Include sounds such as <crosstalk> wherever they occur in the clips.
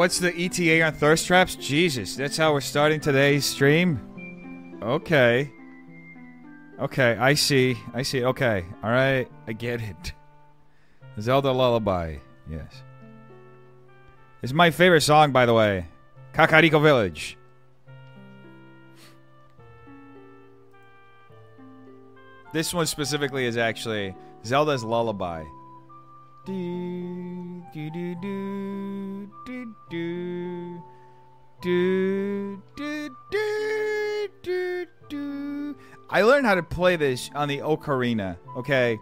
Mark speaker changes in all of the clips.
Speaker 1: What's the ETA on thirst traps? Jesus, that's how we're starting today's stream? Okay. Okay, I see. I see. Okay. All right. I get it. Zelda Lullaby. Yes. It's my favorite song, by the way. Kakariko Village. This one specifically is actually Zelda's Lullaby. Do, do, do, do, how to play this on the ocarina, okay?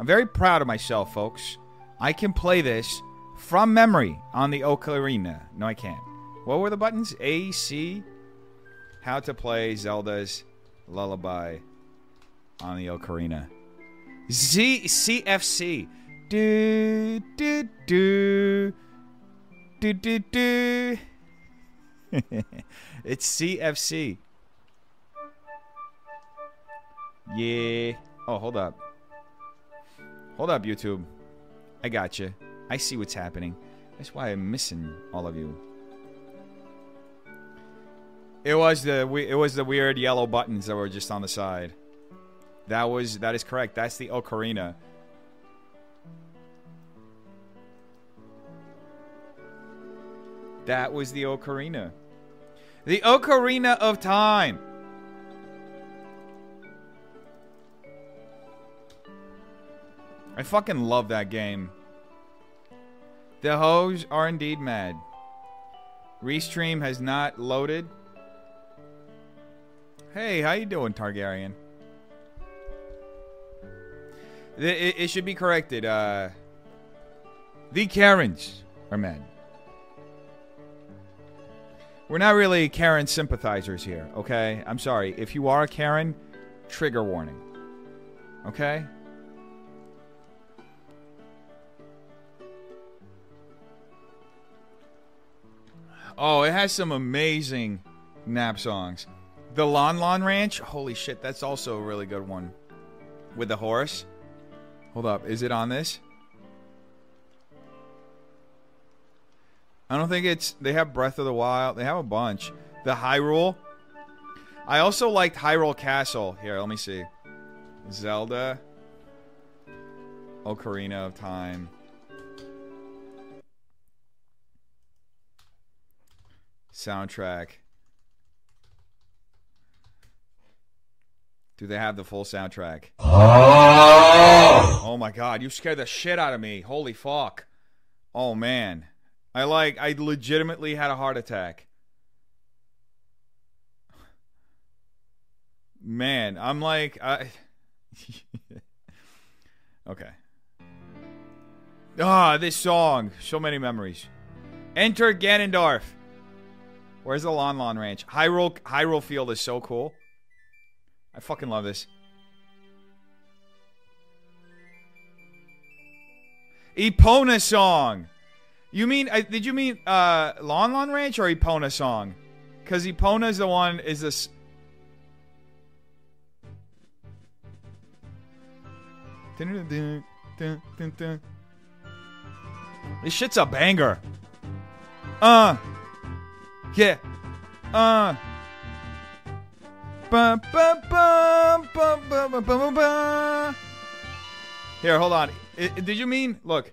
Speaker 1: I'm very proud of myself, folks. I can play this from memory on the ocarina. No, I can't. What were the buttons? A, C? How to play Zelda's Lullaby on the ocarina. Z, CFC. Do, do, do. Do, do, do. <laughs> it's CFC. Yeah. Oh, hold up. Hold up, YouTube. I got gotcha. you. I see what's happening. That's why I'm missing all of you. It was the it was the weird yellow buttons that were just on the side. That was that is correct. That's the ocarina. That was the ocarina. The ocarina of time. I fucking love that game. The hoes are indeed mad. Restream has not loaded. Hey, how you doing, Targaryen? It, it, should be corrected. Uh, the Karens are mad. We're not really Karen sympathizers here, okay? I'm sorry. If you are a Karen, trigger warning. Okay? Oh, it has some amazing nap songs. The Lon Lon Ranch, holy shit, that's also a really good one. With the horse. Hold up, is it on this? I don't think it's. They have Breath of the Wild. They have a bunch. The Hyrule. I also liked Hyrule Castle. Here, let me see. Zelda. Ocarina of Time. Soundtrack. Do they have the full soundtrack? <laughs> Oh my god, you scared the shit out of me. Holy fuck. Oh man. I like I legitimately had a heart attack. Man, I'm like I <laughs> Okay. Ah, this song. So many memories. Enter Ganondorf. Where's the Lon Lon Ranch? Hyrule Hyrule Field is so cool. I fucking love this. Epona song. You mean? Uh, did you mean uh, Lon Lon Ranch or Epona song? Because Epona is the one. Is this? This shit's a banger. Uh. Yeah. Uh. Bum, bum, bum, bum, bum, bum, bum, bum. Here, hold on. Did you mean? Look.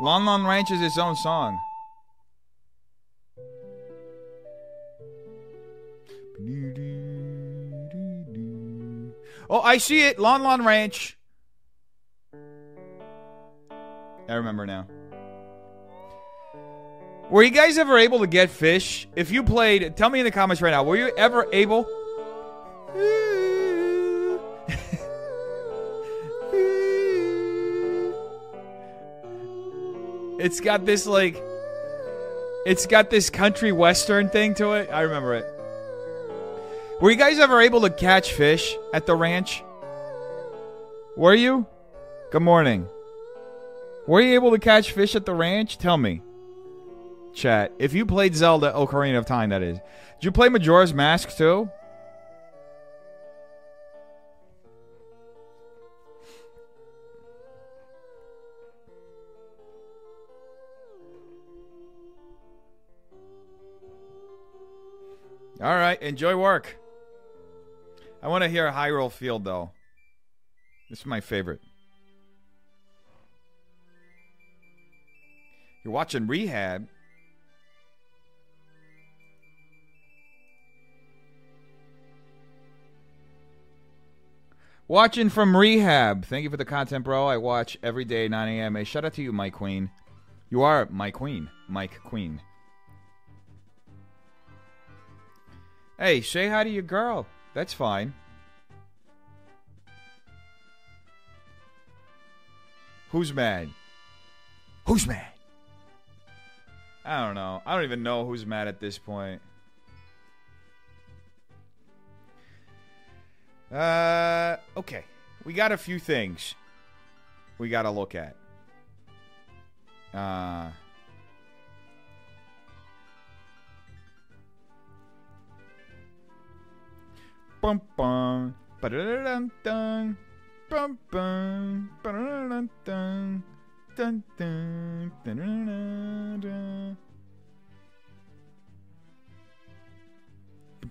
Speaker 1: Lon Lon Ranch is its own song. Oh, I see it. Lon Lon Ranch. I remember now. Were you guys ever able to get fish? If you played, tell me in the comments right now. Were you ever able? It's got this like it's got this country western thing to it. I remember it. Were you guys ever able to catch fish at the ranch? Were you? Good morning. Were you able to catch fish at the ranch? Tell me. Chat. If you played Zelda Ocarina of Time, that is. Did you play Majora's Mask too? All right, enjoy work. I want to hear Hyrule Field though. This is my favorite. You're watching Rehab. Watching from Rehab. Thank you for the content, bro. I watch every day, 9 a.m. A shout out to you, Mike Queen. You are my queen, Mike Queen. Hey, say hi to your girl. That's fine. Who's mad? Who's mad? I don't know. I don't even know who's mad at this point. Uh, okay. We got a few things we got to look at. Uh, bum bum ba-da-da-dum dun bum bum ba-da-da-dum dun dun dun da-da-da-da.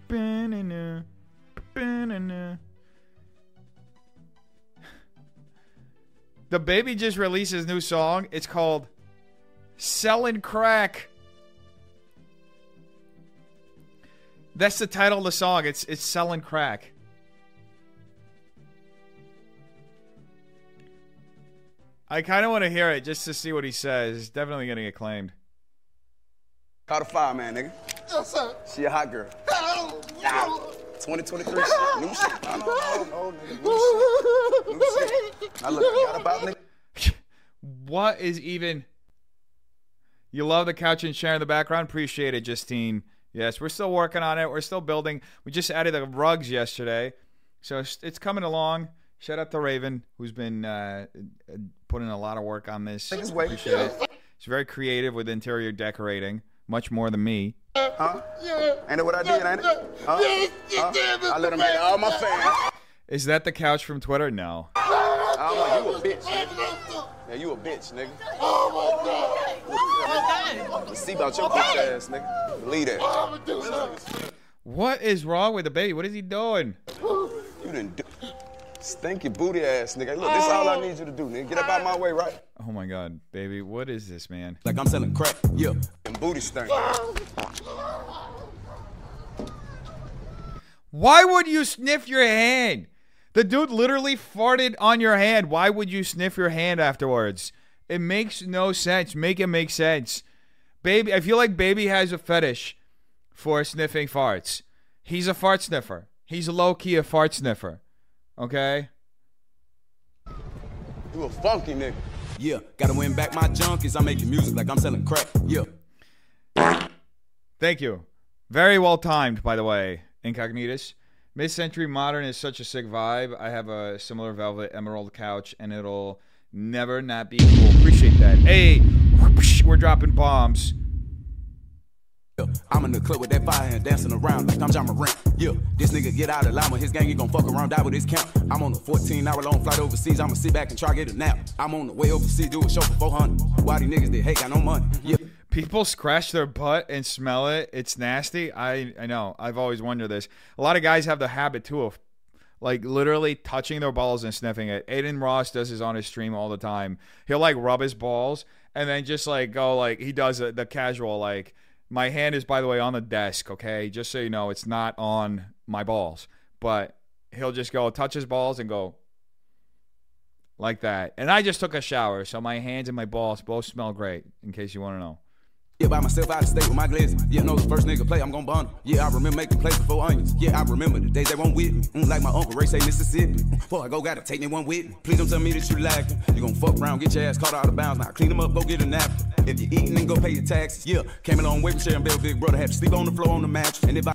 Speaker 1: Ba-na-na, ba-na-na. The baby just released his new song. It's called Selling Crack. That's the title of the song. It's it's selling crack. I kind of want to hear it just to see what he says. It's definitely going to get claimed.
Speaker 2: Call the fireman, nigga.
Speaker 3: Yes, sir.
Speaker 2: She a hot girl.
Speaker 3: Oh, no.
Speaker 2: 2023 shit. <laughs> New shit. I know, I know, nigga. New shit. New shit. <laughs> I look, I got about nigga.
Speaker 1: What is even? You love the couch and chair in the background. Appreciate it, Justine. Yes, we're still working on it. We're still building. We just added the rugs yesterday, so it's, it's coming along. Shout out to Raven, who's been uh, uh, putting a lot of work on this.
Speaker 2: Niggas wait.
Speaker 1: Appreciate it. He's very creative with interior decorating, much more than me.
Speaker 2: Huh?
Speaker 3: Yeah.
Speaker 2: Ain't that what I did, ain't it? Huh?
Speaker 3: Yes, you
Speaker 2: Huh?
Speaker 3: did,
Speaker 2: I let him hit all my fans.
Speaker 1: Is that the couch from Twitter? No.
Speaker 2: I'm like, you a bitch, nigga. Yeah, you a bitch, nigga.
Speaker 3: Oh, my God.
Speaker 2: Let's see about your bitch ass, nigga. Believe that.
Speaker 3: I'm gonna do something.
Speaker 1: What is wrong with the baby? What is he doing?
Speaker 2: You didn't do. Stinky booty ass, nigga. Look, this is all I oh. need you to do, nigga. Get up out my way, right?
Speaker 1: Oh my god, baby, what is this, man?
Speaker 4: Like I'm selling crack. Yeah.
Speaker 2: And booty stink.
Speaker 1: Why would you sniff your hand? The dude literally farted on your hand. Why would you sniff your hand afterwards? It makes no sense. Make it make sense. Baby, I feel like baby has a fetish for sniffing farts. He's a fart sniffer. He's low key a fart sniffer. Okay?
Speaker 2: You a funky nigga.
Speaker 4: Yeah. Gotta win back my junkies. I'm making music like I'm selling crack. Yeah.
Speaker 1: Thank you. Very well timed, by the way, Incognitus. Mid Century Modern is such a sick vibe. I have a similar velvet emerald couch, and it'll never not be cool. Appreciate that. Hey, we're dropping bombs.
Speaker 4: Yeah. I'm in the club with that fire hand dancing around like I'm Ja Morant. Yeah, this nigga get out of line with his gang, he gon' fuck around, die with his count. I'm on a 14 hour long flight overseas, I'ma sit back and try get a nap. I'm on the way overseas, do a show for 400. Why these niggas that hate got no money? Yeah.
Speaker 1: People scratch their butt and smell it. It's nasty. I I know. I've always wondered this. A lot of guys have the habit too of like literally touching their balls and sniffing it. Adin Ross does this on his stream all the time. He'll like rub his balls and then just like go like he does it the casual like my hand is by the way on the desk, okay? Just so you know, it's not on my balls. But he'll just go touch his balls and go like that. And I just took a shower, so my hands and my balls both smell great in case you want to know.
Speaker 4: Yeah, by myself out of state with my glizzy. Yeah, know the first nigga play, I'm gon' bun him. Yeah, I remember making plays before onions. Yeah, I remember the days they won't with me. Mm, like my uncle Ray say Mississippi. Mm, Before I go, gotta take me one with me. Please don't tell me that you lacking. You gon' fuck around, get your ass caught out of bounds. Now clean them up, go get a nap. If you eating, then go pay your taxes. Yeah, came a long way from sharing Bill Big Brother. Had to sleep on the floor on the mattress. And if I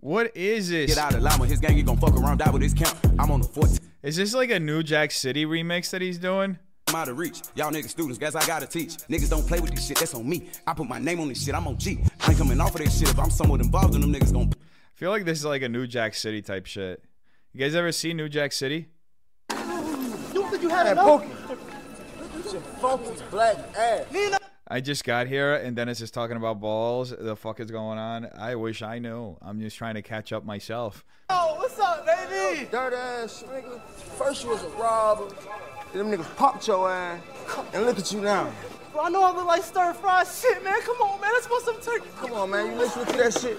Speaker 1: What is this?
Speaker 4: get out of line with his gang, he gon' fuck around, die with his count. I'm on the 14.
Speaker 1: Is this like a New Jack City remix that he's doing?
Speaker 4: I'm out of reach. Y'all niggas students, guess I gotta teach. Niggas don't play with this shit, that's on me. I put my name on this shit, I'm on G. I ain't coming off of this shit. If I'm somewhat involved in them niggas gon'
Speaker 1: I feel like this is like a New Jack City type shit. You guys ever see New Jack City?
Speaker 3: You think you had enough? Your funky black ass.
Speaker 1: I just got here and Dennis is talking about balls. The fuck is going on? I wish I knew. I'm just trying to catch up myself.
Speaker 3: Oh, what's up, baby? Dirt ass nigga. First you was a robber. Then them niggas popped your ass. And look at you now.
Speaker 5: Bro, I know I look like stir fried shit, man. Come on, man. Let's put some turkey.
Speaker 3: Come on, man. You listening to that shit?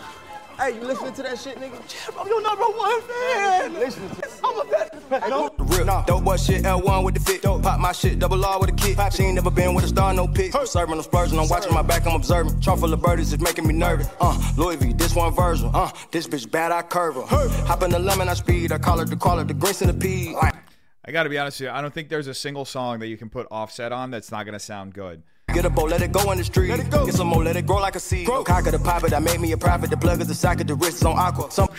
Speaker 3: Hey, you listening to that shit, nigga?
Speaker 5: I'm your number one fan.
Speaker 3: Listen to <laughs>
Speaker 5: I'm a vet.
Speaker 3: no.
Speaker 6: Real dope boy shit, L1 with the fit. Pop my shit, double R with a kick. She ain't never been with a star, no pics. I'm serving, I'm splurging, I'm watching my back, I'm observing. Trunk full of birdies is making me nervous. Uh, Louis V, this one version. Uh, this bitch bad, I curve her. Hop in the lemon, I speed. I call it the call it the green centipede.
Speaker 1: I got to be honest with you. I don't think there's a single song that you can put offset on that's not going to sound good.
Speaker 6: Get a bowl, let it go in the street. Let it go. Get some more, let it grow like a seed. Grow. Cock of the pop it, I made me a profit. The plug is the socket, the wrist is on aqua. Some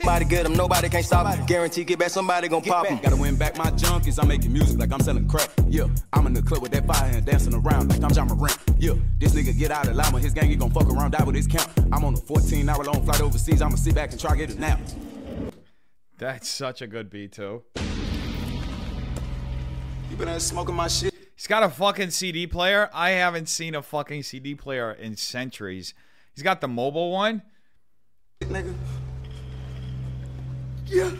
Speaker 6: Somebody get them, nobody can't stop it. Guarantee get back, somebody gon' pop them.
Speaker 4: Gotta win back my junkies. I'm making music like I'm selling crack. Yeah, I'm in the club with that fire hand dancing around like I'm Ja Morant. Yeah, this nigga get out of line with his gang, he gon' fuck around, die with his count. I'm on a 14 hour long flight overseas. I'ma sit back and try to get a nap.
Speaker 1: That's such a good beat, too.
Speaker 4: You been smoking my shit.
Speaker 1: He's got a fucking CD player. I haven't seen a fucking CD player in centuries. He's got the mobile one.
Speaker 4: Nigga.
Speaker 5: Yeah.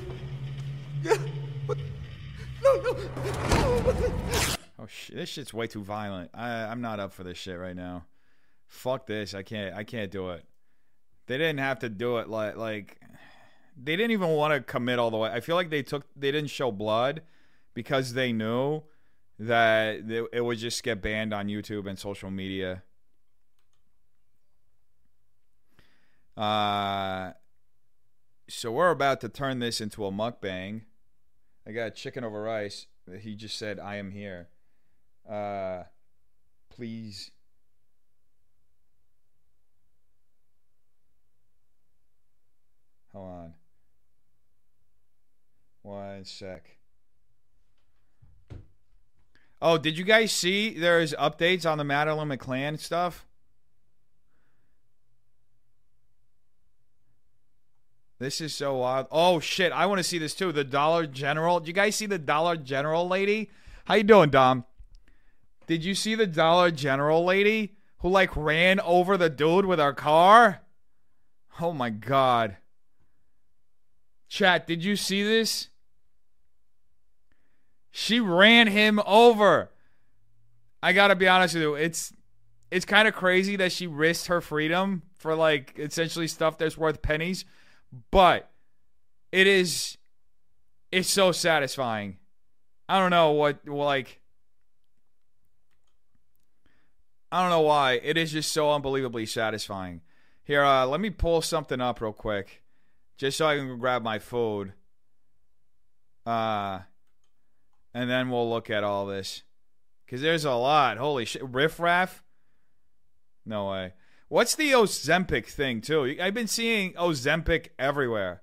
Speaker 5: Yeah. What? No, no.
Speaker 1: Oh shit! This shit's way too violent. I I'm not up for this shit right now. Fuck this. I can't. I can't do it. They didn't have to do it like like. They didn't even want to commit all the way. I feel like they took. They didn't show blood because they knew that it would just get banned on YouTube and social media. Uh, so we're about to turn this into a mukbang. I got chicken over rice. He just said, "I am here." Uh, please. Hold on. One sec. Oh, did you guys see there's updates on the Madeleine McCann stuff? This is so wild. Oh shit, I want to see this too. The Dollar General. Did you guys see the Dollar General lady? How you doing, Dom? Did you see the Dollar General lady who like ran over the dude with her car? Oh my god. Chat, did you see this? She ran him over. I got to be honest with you, it's it's kind of crazy that she risked her freedom for like essentially stuff that's worth pennies, but it is it's so satisfying. I don't know what like I don't know why. It is just so unbelievably satisfying. Here, uh, let me pull something up real quick, just so I can grab my food. Uh, and then we'll look at all this, because there's a lot. Holy shit, riffraff? No way. What's the Ozempic thing too? I've been seeing Ozempic everywhere.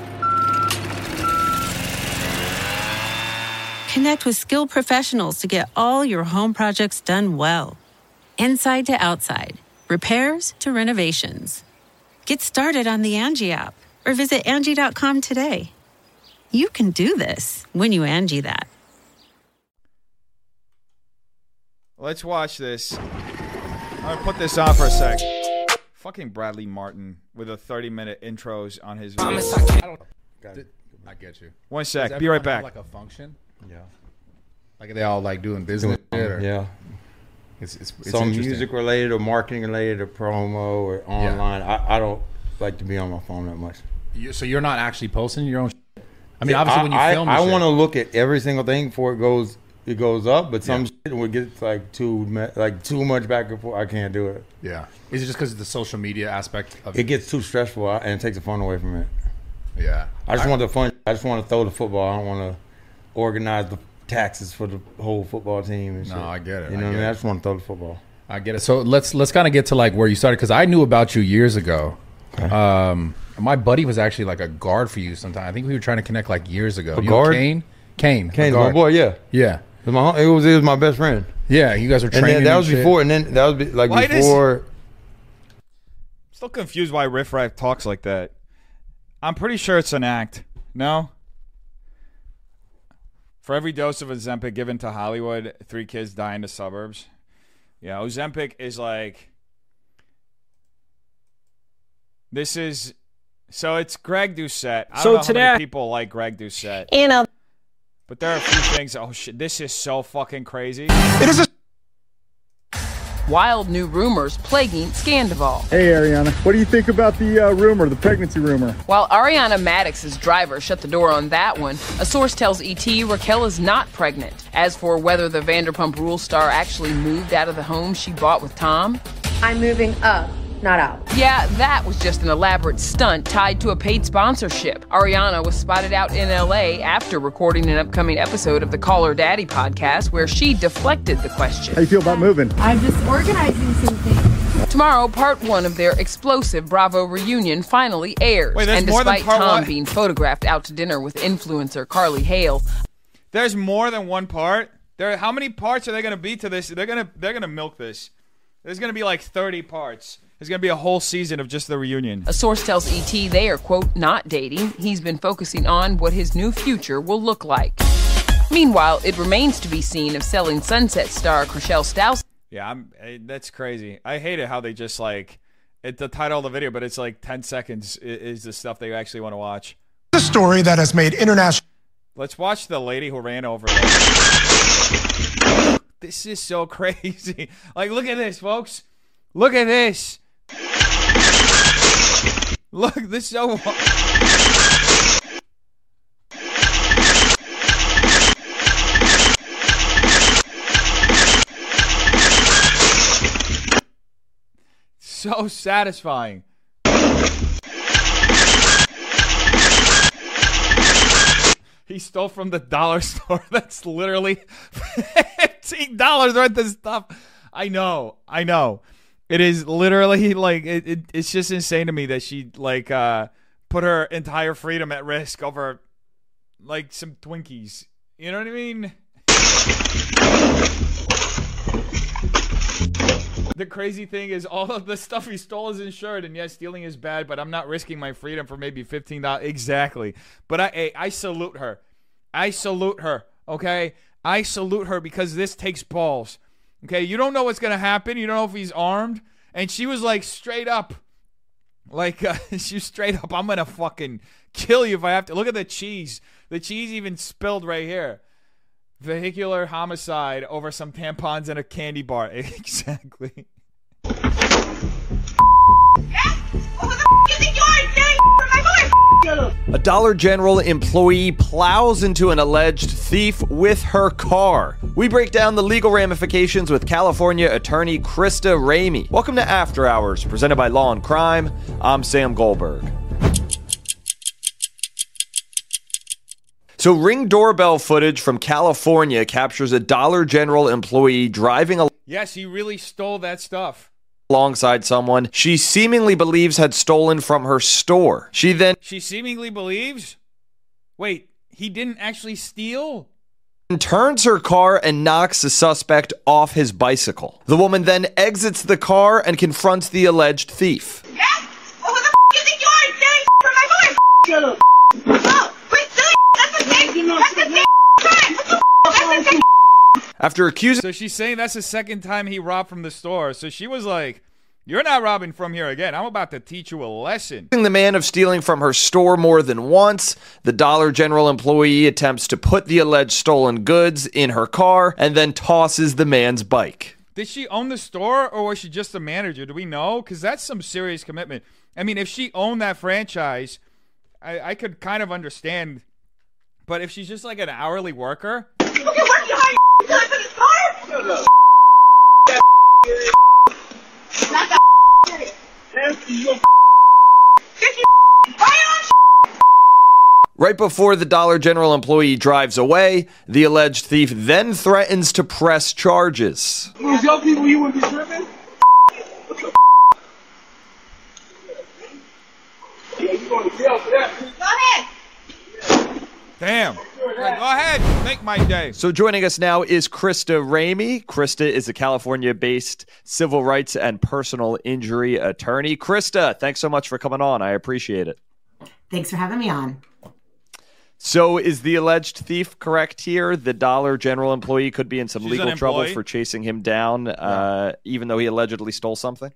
Speaker 7: Connect with skilled professionals to get all your home projects done well. Inside to outside, repairs to renovations. Get started on the Angie app or visit Angie.com today. You can do this when you Angie that.
Speaker 1: Let's watch this. I'm gonna put this on for a sec. Fucking Bradley Martyn with a 30 minute intros on his. videos.
Speaker 8: I don't know. I get you.
Speaker 1: One sec, be right back.
Speaker 8: Like a function.
Speaker 9: Yeah.
Speaker 8: Like they all like doing business.
Speaker 9: Doing-
Speaker 8: shit,
Speaker 9: yeah.
Speaker 8: It's, it's, it's
Speaker 9: Some
Speaker 8: interesting.
Speaker 9: music related or marketing related or promo or online. I, I don't like to be on my phone that much.
Speaker 8: You, so you're not actually posting your own. Shit? I mean,
Speaker 9: Yeah,
Speaker 8: obviously when you
Speaker 9: I,
Speaker 8: film,
Speaker 9: I,
Speaker 8: the shit-
Speaker 9: want to look at every single thing before it goes it goes up. But some
Speaker 8: Yeah.
Speaker 9: shit would get like too me- like too much back and forth. I can't do it.
Speaker 8: Yeah. Is it just because of the social media aspect of
Speaker 9: It gets too stressful and it takes the fun away from it.
Speaker 8: Yeah.
Speaker 9: I just
Speaker 8: I-
Speaker 9: want the fun. I just want to throw the football. I don't want to organize the taxes for the whole football team. And
Speaker 8: No,
Speaker 9: shit.
Speaker 8: I get it.
Speaker 9: You
Speaker 8: I
Speaker 9: know what I mean?
Speaker 8: it.
Speaker 9: I just want to throw the football.
Speaker 8: I get it. So let's let's kind of get to like where you started because I knew about you years ago. Um, my buddy was actually like a guard for you. Sometime I think we were trying to connect like years ago.
Speaker 9: A
Speaker 8: You
Speaker 9: guard?
Speaker 8: Kane, Kane, a
Speaker 9: Kane's my boy. Yeah,
Speaker 8: Yeah,
Speaker 9: it was my, it was it was my best friend.
Speaker 8: yeah. You guys were
Speaker 9: And
Speaker 8: training.
Speaker 9: then that
Speaker 8: and
Speaker 9: was
Speaker 8: shit.
Speaker 9: before, and then that was be- like
Speaker 1: Why does-
Speaker 9: before.
Speaker 1: Still confused why Riff Raff talks like that. I'm pretty sure it's an act. No? For every dose of Ozempic given to Hollywood, three kids die in the suburbs. Yeah, Ozempic is like. This is. So it's Greg Doucette. I
Speaker 10: So
Speaker 1: don't know
Speaker 10: today-
Speaker 1: how many people like Greg Doucette.
Speaker 10: You know,
Speaker 1: But there are a few things. Oh, shit. This is so fucking crazy.
Speaker 10: It is a
Speaker 11: Wild new rumors plaguing Scandoval.
Speaker 12: Hey, Ariana, what do you think about the uh, rumor, the pregnancy rumor?
Speaker 11: While Ariana Madix's driver shut the door on that one, a source tells ET Raquel is not pregnant. As for whether the Vanderpump Rules star actually moved out of the home she bought with Tom,
Speaker 13: I'm moving up, not out.
Speaker 11: yeah, that was just an elaborate stunt tied to a paid sponsorship. Ariana was spotted out in LA after recording an upcoming episode of the Call Her Daddy podcast where she deflected the question.
Speaker 12: How you feel about moving?
Speaker 13: I'm just organizing some things.
Speaker 11: Tomorrow, part one of their explosive Bravo reunion finally airs.
Speaker 1: Wait, there's
Speaker 11: and
Speaker 1: more than
Speaker 11: despite
Speaker 1: part
Speaker 11: Tom
Speaker 1: one?
Speaker 11: being photographed out to dinner with influencer Carly Hale,
Speaker 1: There's more than one part. There, how many parts are they going to be to this? They're gonna they're gonna milk this. There's going to be like 30 parts. There's going to be a whole season of just the reunion.
Speaker 11: a source tells ET they are, quote, not dating. He's been focusing on what his new future will look like. Meanwhile, it remains to be seen if Selling Sunset star Chrishell Stause
Speaker 1: Yeah, I'm. eh, That's crazy. I hate it how they just like it. The title of the video, but it's like 10 seconds i- is the stuff they actually want to watch.
Speaker 14: The story that has made international.
Speaker 1: Let's watch the lady who ran over. This is so <laughs> crazy. Like, look at this, folks. Look at this. Look, this is so. So satisfying. He stole from the dollar <laughs> store. That's literally <laughs> fifteen dollars worth of stuff. I know, I know. It is literally like it, it, it's just insane to me that she like uh put her entire freedom at risk over like some Twinkies. You know what I mean? The crazy thing is, all of the stuff he stole is insured, and yes, stealing is bad, but I'm not risking my freedom for maybe fifteen dollars. Exactly. But I, I, I salute her. I salute her. Okay, I salute her because this takes balls. Okay, you don't know what's gonna happen. You don't know if he's armed, and she was like straight up, like <laughs> uh, straight up. I'm gonna fucking kill you if I have to. Look at the cheese. The cheese even spilled right here vehicular homicide over some tampons and a candy bar. <laughs> exactly.
Speaker 15: A Dollar General employee plows into an alleged thief with her car. We break down the legal ramifications with California attorney Krista Ramey. Welcome to After Hours, presented by Law and Crime. I'm Sam Goldberg. So, ring doorbell footage from California captures a Dollar General employee driving a
Speaker 1: Yes, he really stole that stuff.
Speaker 15: Alongside someone she seemingly believes had stolen from her store. She then
Speaker 1: She seemingly believes. Wait, he didn't actually steal?
Speaker 15: turns her car and knocks the suspect off his bicycle. The woman then exits the car and confronts the alleged thief. After accusing
Speaker 1: So she's saying that's the second time he robbed from the store. So she was like, You're not robbing from here again. I'm about to teach you a lesson.
Speaker 15: the man of stealing from her store more than once, the Dollar General employee attempts to put the alleged stolen goods in her car and then tosses the man's bike.
Speaker 1: Did she own the store or was she just a manager? Do we know? Because that's some serious commitment. I mean, if she owned that franchise, I, I could kind of understand. But if she's just like an hourly worker,
Speaker 15: Right before the Dollar General employee drives away, the alleged thief then threatens to press charges.
Speaker 10: People you would be.
Speaker 1: Damn. Like, go ahead, make my day.
Speaker 15: So joining us now is Krista Ramey. Krista is a California-based civil rights and personal injury attorney. Krista, thanks so much for coming on. I appreciate it.
Speaker 16: Thanks for having me on.
Speaker 15: So is the alleged thief correct here? The Dollar General employee could be in some
Speaker 1: She's
Speaker 15: legal trouble for chasing him down, uh, even though he allegedly stole something.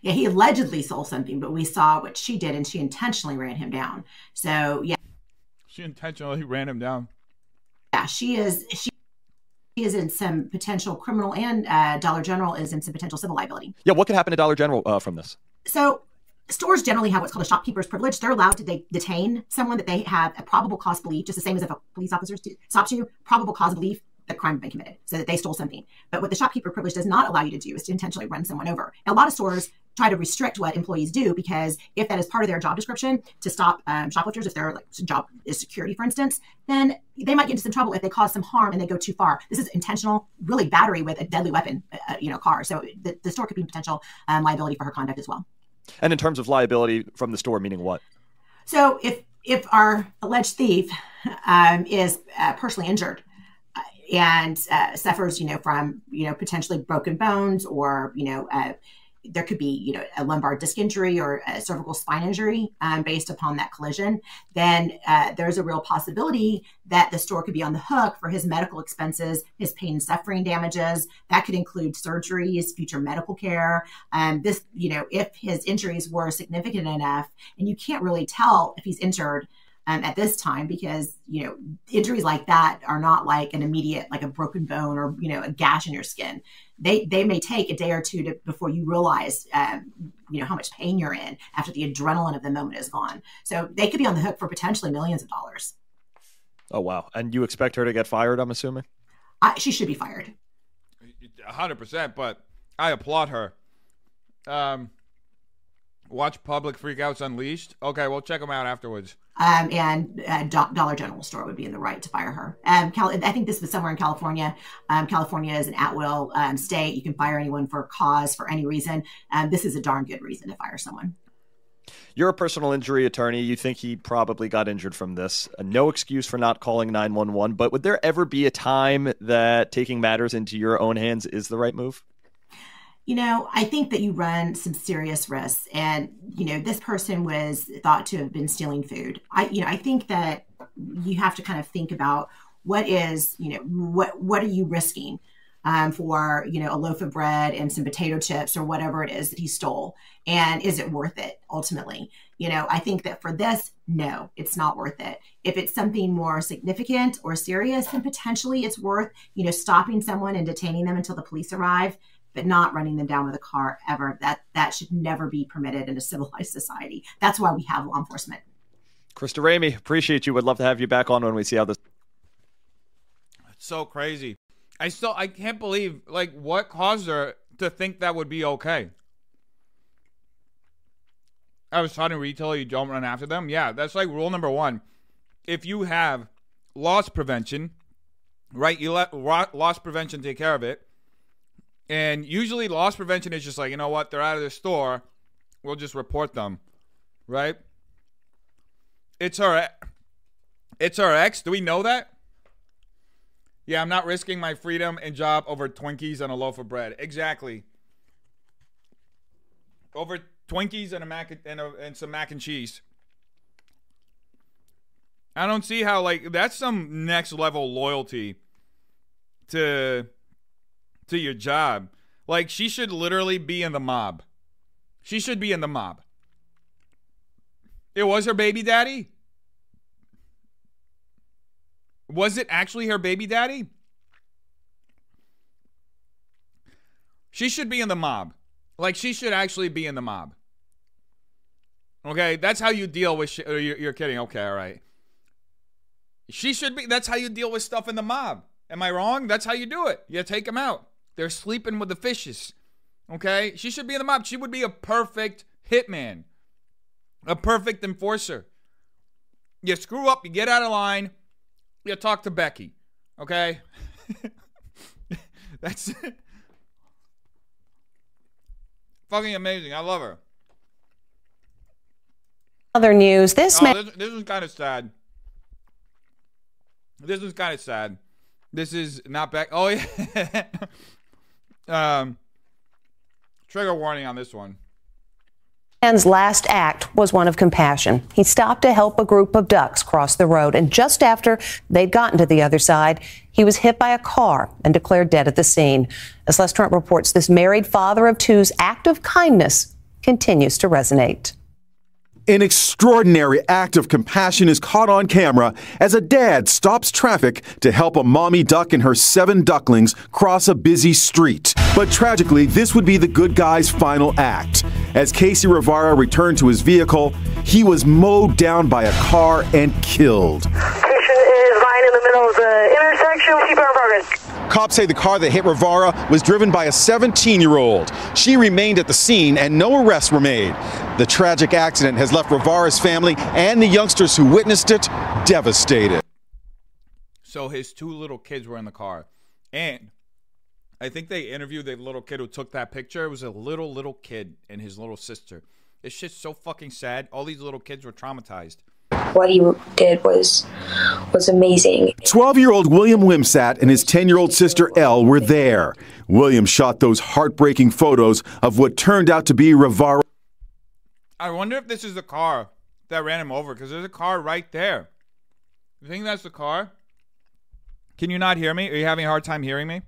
Speaker 16: Yeah, he allegedly stole something, but we saw what she did and she intentionally ran him down. So, yeah,
Speaker 1: She intentionally ran him down.
Speaker 16: yeah she is she is in some potential criminal and uh, Dollar General is in some potential civil liability.
Speaker 15: Yeah, what could happen to Dollar General uh, from this?
Speaker 16: So stores generally have what's called a shopkeeper's privilege. They're allowed to de- detain someone that they have a probable cause belief, just the same as if a police officer stops you, probable cause belief that crime has been committed, so that they stole something. But what the shopkeeper privilege does not allow you to do is to intentionally run someone over. And a lot of stores try to restrict what employees do because if that is part of their job description to stop um, shoplifters, if their like job is security, for instance, then they might get into some trouble if they cause some harm and they go too far. This is intentional, really battery with a deadly weapon, uh, you know, car. So the, the store could be potential um, liability for her conduct as well.
Speaker 15: And in terms of liability from the store, meaning what?
Speaker 16: So if if our alleged thief um, is uh, personally injured uh, and uh, suffers, you know, from you know potentially broken bones or you know uh, there could be you know a lumbar disc injury or a cervical spine injury um, based upon that collision, then uh, there's a real possibility that the store could be on the hook for his medical expenses, his pain and suffering damages. That could include surgeries, future medical care. Um, this, you know, if his injuries were significant enough, and you can't really tell if he's injured um, at this time because you know injuries like that are not like an immediate like a broken bone or you know a gash in your skin they they may take a day or two to before you realize um, you know how much pain you're in after the adrenaline of the moment is gone so they could be on the hook for potentially millions of dollars
Speaker 15: Oh wow! And you expect her to get fired? I'm assuming.
Speaker 16: I, she should be fired
Speaker 1: hundred percent. But I applaud her. Um, watch Public Freakouts Unleashed. Okay, we'll check them out afterwards.
Speaker 16: um, and uh, Do- Dollar General store would be in the right to fire her. Um, Cal- I think this was somewhere in California. Um, California is an at-will um, state. You can fire anyone for a cause for any reason. Um, this is a darn good reason to fire someone.
Speaker 15: You're a personal injury attorney. You think he probably got injured from this. Uh, no excuse for not calling 911. But would there ever be a time that taking matters into your own hands is the right move?
Speaker 16: You know, I think that you run some serious risks, and you know, this person was thought to have been stealing food. I, you know, I think that you have to kind of think about what is, you know, what what are you risking um, for, you know, a loaf of bread and some potato chips or whatever it is that he stole, and is it worth it ultimately? You know, I think that for this, no, it's not worth it. If it's something more significant or serious, then potentially it's worth, you know, stopping someone and detaining them until the police arrive but not running them down with a car ever. That that should never be permitted in a civilized society. That's why we have law enforcement.
Speaker 15: Krista Ramey, appreciate you. Would love to have you back on when we see how this.
Speaker 1: It's so crazy. I still I can't believe like what caused her to think that would be okay. I was trying to retell you don't run after them. Yeah, that's like rule number one. If you have loss prevention, right? You let ro- loss prevention take care of it. And usually loss prevention is just like, you know what, they're out of the store. We'll just report them. Right? It's her it's her ex. Do we know that? Yeah, I'm not risking my freedom and job over Twinkies and a loaf of bread. Exactly. Over Twinkies and a mac and, a, and some mac and cheese. I don't see how like that's some next level loyalty to to your job. Like she should literally be in the mob. She should be in the mob. It was her baby daddy? Was it actually her baby daddy? She should be in the mob. Like she should actually be in the mob. Okay, that's how you deal with. You're kidding. Okay, all right. She should be. That's how you deal with stuff in the mob. Am I wrong? That's how you do it. You take them out. They're sleeping with the fishes. Okay, she should be in the mob. She would be a perfect hitman, a perfect enforcer. You screw up, you get out of line, you talk to Becky. Okay? <laughs> That's fucking amazing. I love her.
Speaker 17: Other news: This
Speaker 1: Oh,
Speaker 17: man.
Speaker 1: this, this is kind of sad. This is kind of sad. This is not back. Oh yeah. <laughs> um, trigger warning on this one.
Speaker 17: man's last act was one of compassion. He stopped to help a group of ducks cross the road, and just after they'd gotten to the other side, he was hit by a car and declared dead at the scene. As Les Trent reports, this married father of two's act of kindness continues to resonate.
Speaker 18: An extraordinary act of compassion is caught on camera as a dad stops traffic to help a mommy duck and her seven ducklings cross a busy street. But tragically, this would be the good guy's final act. As Casey Rivara returned to his vehicle, he was mowed down by a car and killed.
Speaker 19: Station is lying in the middle of the intersection. Keep in progress.
Speaker 18: Cops say the car that hit Rivara was driven by a 17 year old. She remained at the scene and no arrests were made. The tragic accident has left Rivara's family and the youngsters who witnessed it devastated.
Speaker 1: So his two little kids were in the car, and I think they interviewed the little kid who took that picture. It was a little little kid and his little sister. This shit's so fucking sad. All these little kids were traumatized.
Speaker 20: What he did was was amazing.
Speaker 18: 12 year old William Wimsat and his 10 year old sister Elle were there. William shot those heartbreaking photos of what turned out to be Rivara.
Speaker 1: I wonder if this is the car that ran him over because there's a car right there. You think that's the car? Can you not hear me? Are you having a hard time hearing me?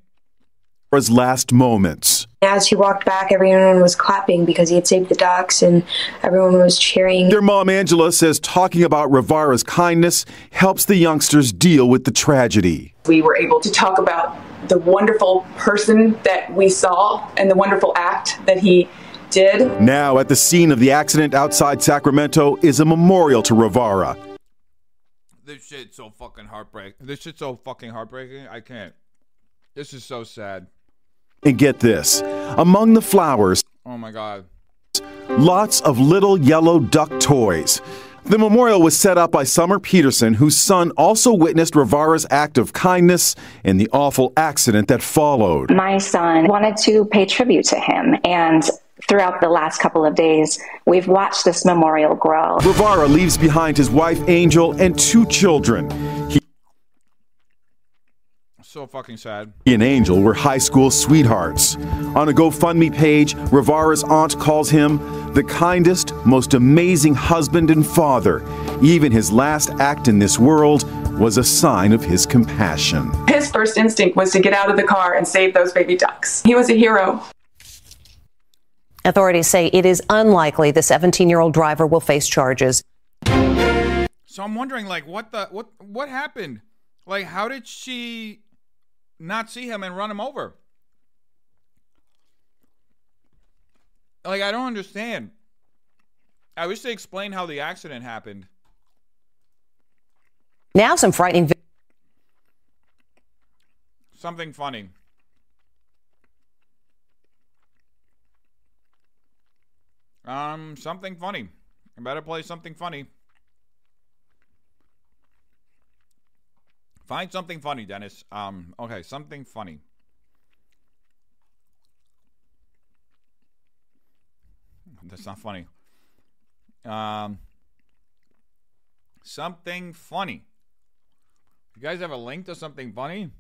Speaker 18: Rivara's last moments.
Speaker 20: As he walked back, everyone was clapping because he had saved the ducks, and everyone was cheering.
Speaker 18: Their mom Angela says talking about Rivara's kindness helps the youngsters deal with the tragedy.
Speaker 21: We were able to talk about the wonderful person that we saw and the wonderful act that he did.
Speaker 18: Now, at the scene of the accident outside Sacramento is a memorial to Rivara.
Speaker 1: This shit's so fucking heartbreaking. This shit's so fucking heartbreaking. I can't. This is so sad.
Speaker 18: And get this among the flowers,
Speaker 1: Oh my god.
Speaker 18: lots of little yellow duck toys. The memorial was set up by Summer Peterson, whose son also witnessed Rivara's act of kindness in the awful accident that followed.
Speaker 22: My son wanted to pay tribute to him, and throughout the last couple of days, we've watched this memorial grow.
Speaker 18: Rivara leaves behind his wife Angel and two children. He
Speaker 1: So fucking sad.
Speaker 18: and Angel were high school sweethearts. On a GoFundMe page, Rivara's aunt calls him the kindest, most amazing husband and father. Even his last act in this world was a sign of his compassion.
Speaker 21: His first instinct was to get out of the car and save those baby ducks. He was a hero.
Speaker 17: Authorities say it is unlikely the 17 year old driver will face charges.
Speaker 1: So I'm wondering, like, what the what what happened? Like, how did she not see him and run him over? Like, I don't understand. I wish they explained how the accident happened.
Speaker 17: Now, some frightening. vi-
Speaker 1: Something funny. Um, something funny. I better play something funny. Find something funny, Dennis. Um, okay, something funny. That's not funny. Um, something funny. You guys have a link to something funny?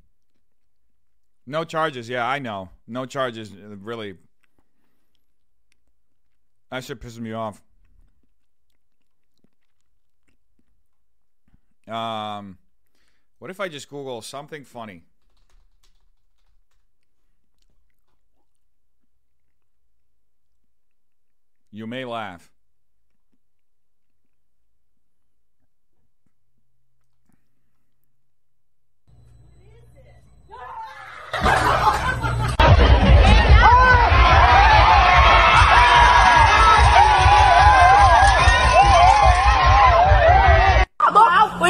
Speaker 1: No charges. Yeah, I know. No charges. uh, Really. That shit pisses me off. Um, what if I just Google something funny? You may laugh.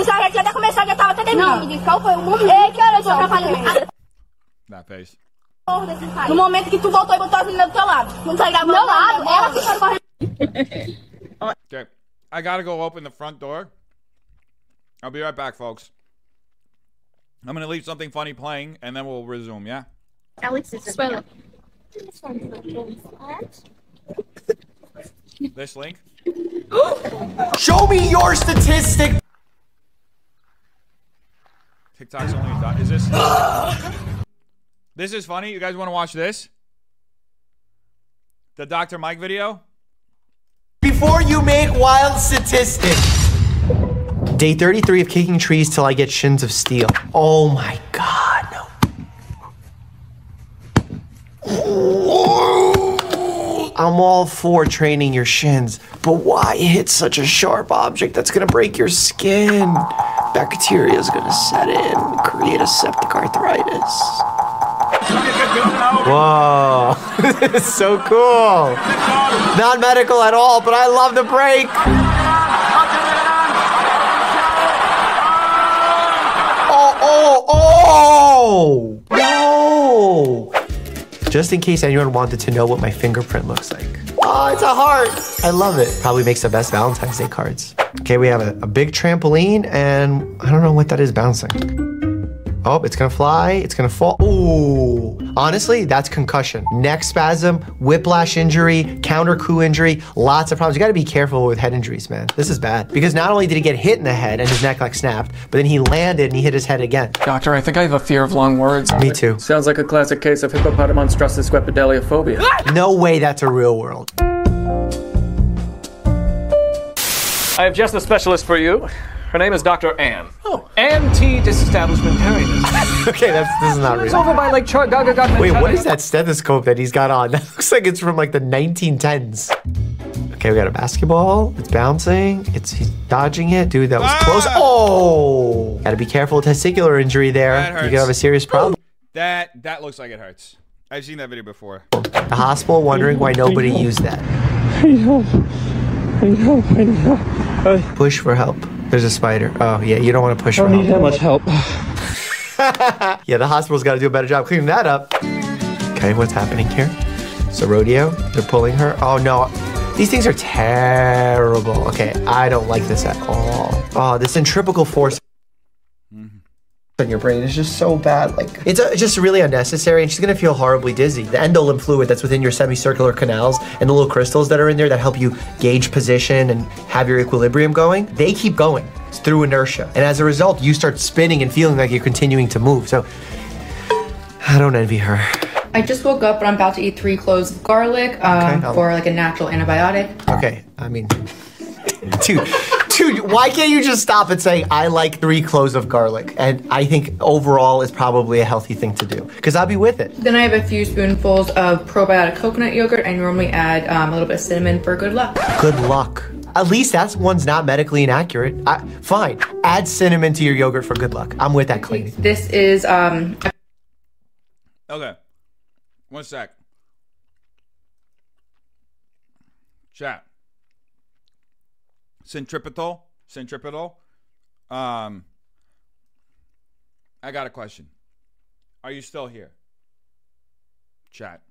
Speaker 19: O ensaio já tinha até começado, já tava até terminando. Qual foi o momento? É, que horas eu atrapalhei?
Speaker 1: That face.
Speaker 19: No momento que tu voltou e botou as meninas do teu lado. Não tá gravando Meu lado? Ela que foi correndo.
Speaker 1: Okay. I gotta go open the front door. I'll be right back, folks. I'm gonna leave something funny playing, and then we'll resume. Yeah.
Speaker 19: Alex is well.
Speaker 1: This link. <gasps>
Speaker 23: Show me your statistic.
Speaker 1: TikTok's only done. Is this? this is funny. You guys want to watch this? The Dr. Mike video.
Speaker 23: Before you make wild statistics. Day 33 of kicking trees till I get shins of steel. Oh my god, no. I'm all for training your shins, but why hit such a sharp object that's gonna break your skin? Bacteria is gonna set in, and create a septic arthritis. <laughs> Whoa, <laughs> this is so cool. Not medical at all, but I love the break. Oh, oh, oh! No! Just in case anyone wanted to know what my fingerprint looks like. Oh, it's a heart! I love it. Probably makes the best Valentine's Day cards. Okay, we have a, a big trampoline, and I don't know what that is bouncing. Oh, it's gonna fly. It's gonna fall. Ooh. Honestly, that's concussion. Neck spasm, whiplash injury, counter coup injury, lots of problems. You gotta be careful with head injuries, man. This is bad. Because not only did he get hit in the head and his neck like snapped, but then he landed and he hit his head again.
Speaker 24: Doctor, I think I have a fear of long words.
Speaker 23: Me too.
Speaker 24: Sounds like a classic case of hippopotomonstrosesquippedaliophobia. <laughs>
Speaker 23: No way that's a real world.
Speaker 24: I have just a specialist for you. Her name is Dr. Ann. Oh. Ann T. Disestablishmentarianism. <laughs>
Speaker 23: okay, that's this is not real.
Speaker 24: It's
Speaker 23: real.
Speaker 24: over by Lake Char Gaga Gaga.
Speaker 23: Wait, what is that stethoscope that he's got on? <laughs> That looks like it's from like the 1910s. Okay, we got a basketball. It's bouncing. It's he's dodging it. Dude, that was ah! close. Oh! Gotta be careful testicular injury there.
Speaker 1: That
Speaker 23: You
Speaker 1: hurts.
Speaker 23: could have a serious problem.
Speaker 1: That that looks like it hurts. I've seen that video before.
Speaker 23: The hospital wondering why nobody used that. <laughs>
Speaker 5: I know. I know. I know.
Speaker 23: Push for help. There's a spider. Oh, yeah, you don't want to push
Speaker 5: I don't need that much help. <laughs>
Speaker 23: yeah, the hospital's got to do a better job cleaning that up. Okay, what's happening here? So rodeo, they're pulling her. Oh no, these things are terrible. Okay, I don't like this at all. Oh, the centripetal force on your brain is just so bad. Like it's uh just really unnecessary, and she's gonna feel horribly dizzy. The endolymph fluid that's within your semicircular canals and the little crystals that are in there that help you gauge position and have your equilibrium going, they keep going. It's through inertia, and as a result, you start spinning and feeling like you're continuing to move. So I don't envy her.
Speaker 13: I just woke up, but I'm about to eat three cloves of garlic um,
Speaker 23: Okay,
Speaker 13: for like a natural antibiotic.
Speaker 23: Okay, I mean, <laughs> dude, dude, why can't you just stop and say I like three cloves of garlic? And I think overall is probably a healthy thing to do because I'll be with it.
Speaker 13: Then I have a few spoonfuls of probiotic coconut yogurt. I normally add um, a little bit of cinnamon for good luck.
Speaker 23: Good luck. At least that one's not medically inaccurate. I, fine, add cinnamon to your yogurt for good luck. I'm with that claim.
Speaker 13: This is um,
Speaker 1: Okay. One sec. Chat. Centripetal. Centripetal. Um. I got a question. Are you still here? Chat.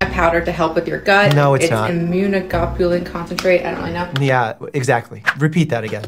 Speaker 13: a powder to help with your gut.
Speaker 23: No, it's not.
Speaker 13: immunoglobulin concentrate. I don't really know.
Speaker 23: Yeah, exactly. Repeat that again.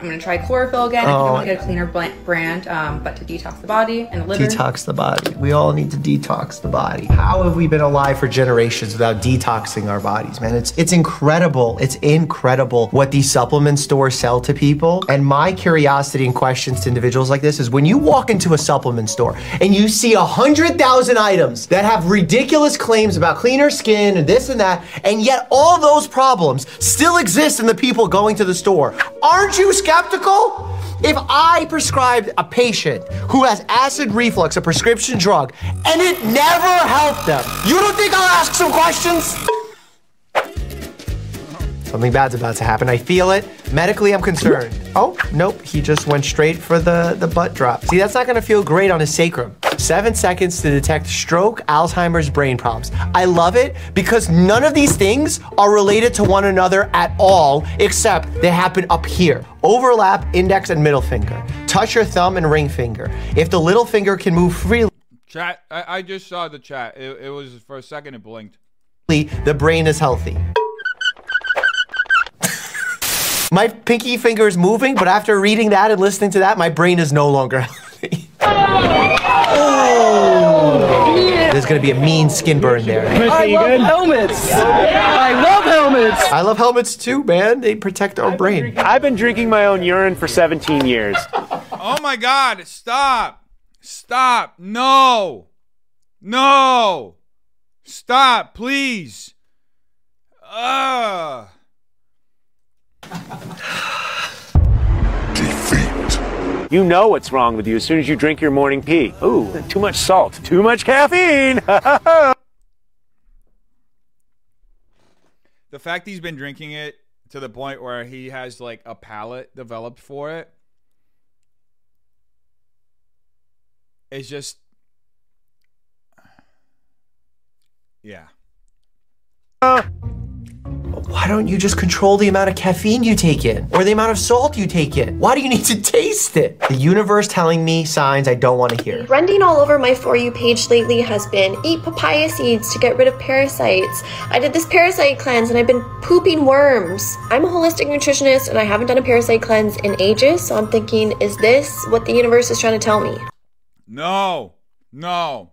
Speaker 13: I'm gonna try chlorophyll again. I think
Speaker 23: Oh.
Speaker 13: I want to get a cleaner brand, um, but to detox the body and the liver.
Speaker 23: Detox the body. We all need to detox the body. How have we been alive for generations without detoxing our bodies, man? It's it's incredible. It's incredible what these supplement stores sell to people. And my curiosity and questions to individuals like this is when you walk into a supplement store and you see a hundred thousand items that have ridiculous claims about cleaner skin and this and that, and yet all those problems still exist in the people going to the store. Aren't you skeptical? If I prescribed a patient who has acid reflux, a prescription drug, and it never helped them, you don't think I'll ask some questions? Something bad's about to happen. I feel it. Medically, I'm concerned. Oh, nope. He just went straight for the, the butt drop. See, that's not going to feel great on his sacrum. Seven seconds to detect stroke, Alzheimer's, brain problems. I love it because none of these things are related to one another at all, except they happen up here. Overlap index and middle finger. Touch your thumb and ring finger. If the little finger can move freely,
Speaker 1: Chat. I, I just saw the chat. It, it was for a second. It blinked.
Speaker 23: the brain is healthy. My pinky finger is moving, but after reading that and listening to that, my brain is no longer <laughs> healthy. There's gonna be a mean skin burn there.
Speaker 5: I love helmets. I love helmets.
Speaker 23: I love helmets too, man. They protect our brain.
Speaker 25: I've been drinking my own urine for 17 years.
Speaker 1: Oh my God! Stop! Stop! No! No! Stop, please! Ugh.
Speaker 25: You know what's wrong with you as soon as you drink your morning pee. Ooh, too much salt, too much caffeine. <laughs>
Speaker 1: The fact he's been drinking it to the point where he has like a palate developed for it is just yeah.
Speaker 23: Uh, Why don't you just control the amount of caffeine you take in or the amount of salt you take in? Why do you need to <laughs> taste it? The universe telling me signs I don't want to hear.
Speaker 26: Trending all over my For You page lately has been eat papaya seeds to get rid of parasites. I did this parasite cleanse and I've been pooping worms. I'm a holistic nutritionist and I haven't done a parasite cleanse in ages, so I'm thinking, is this what the universe is trying to tell me?
Speaker 1: No. No.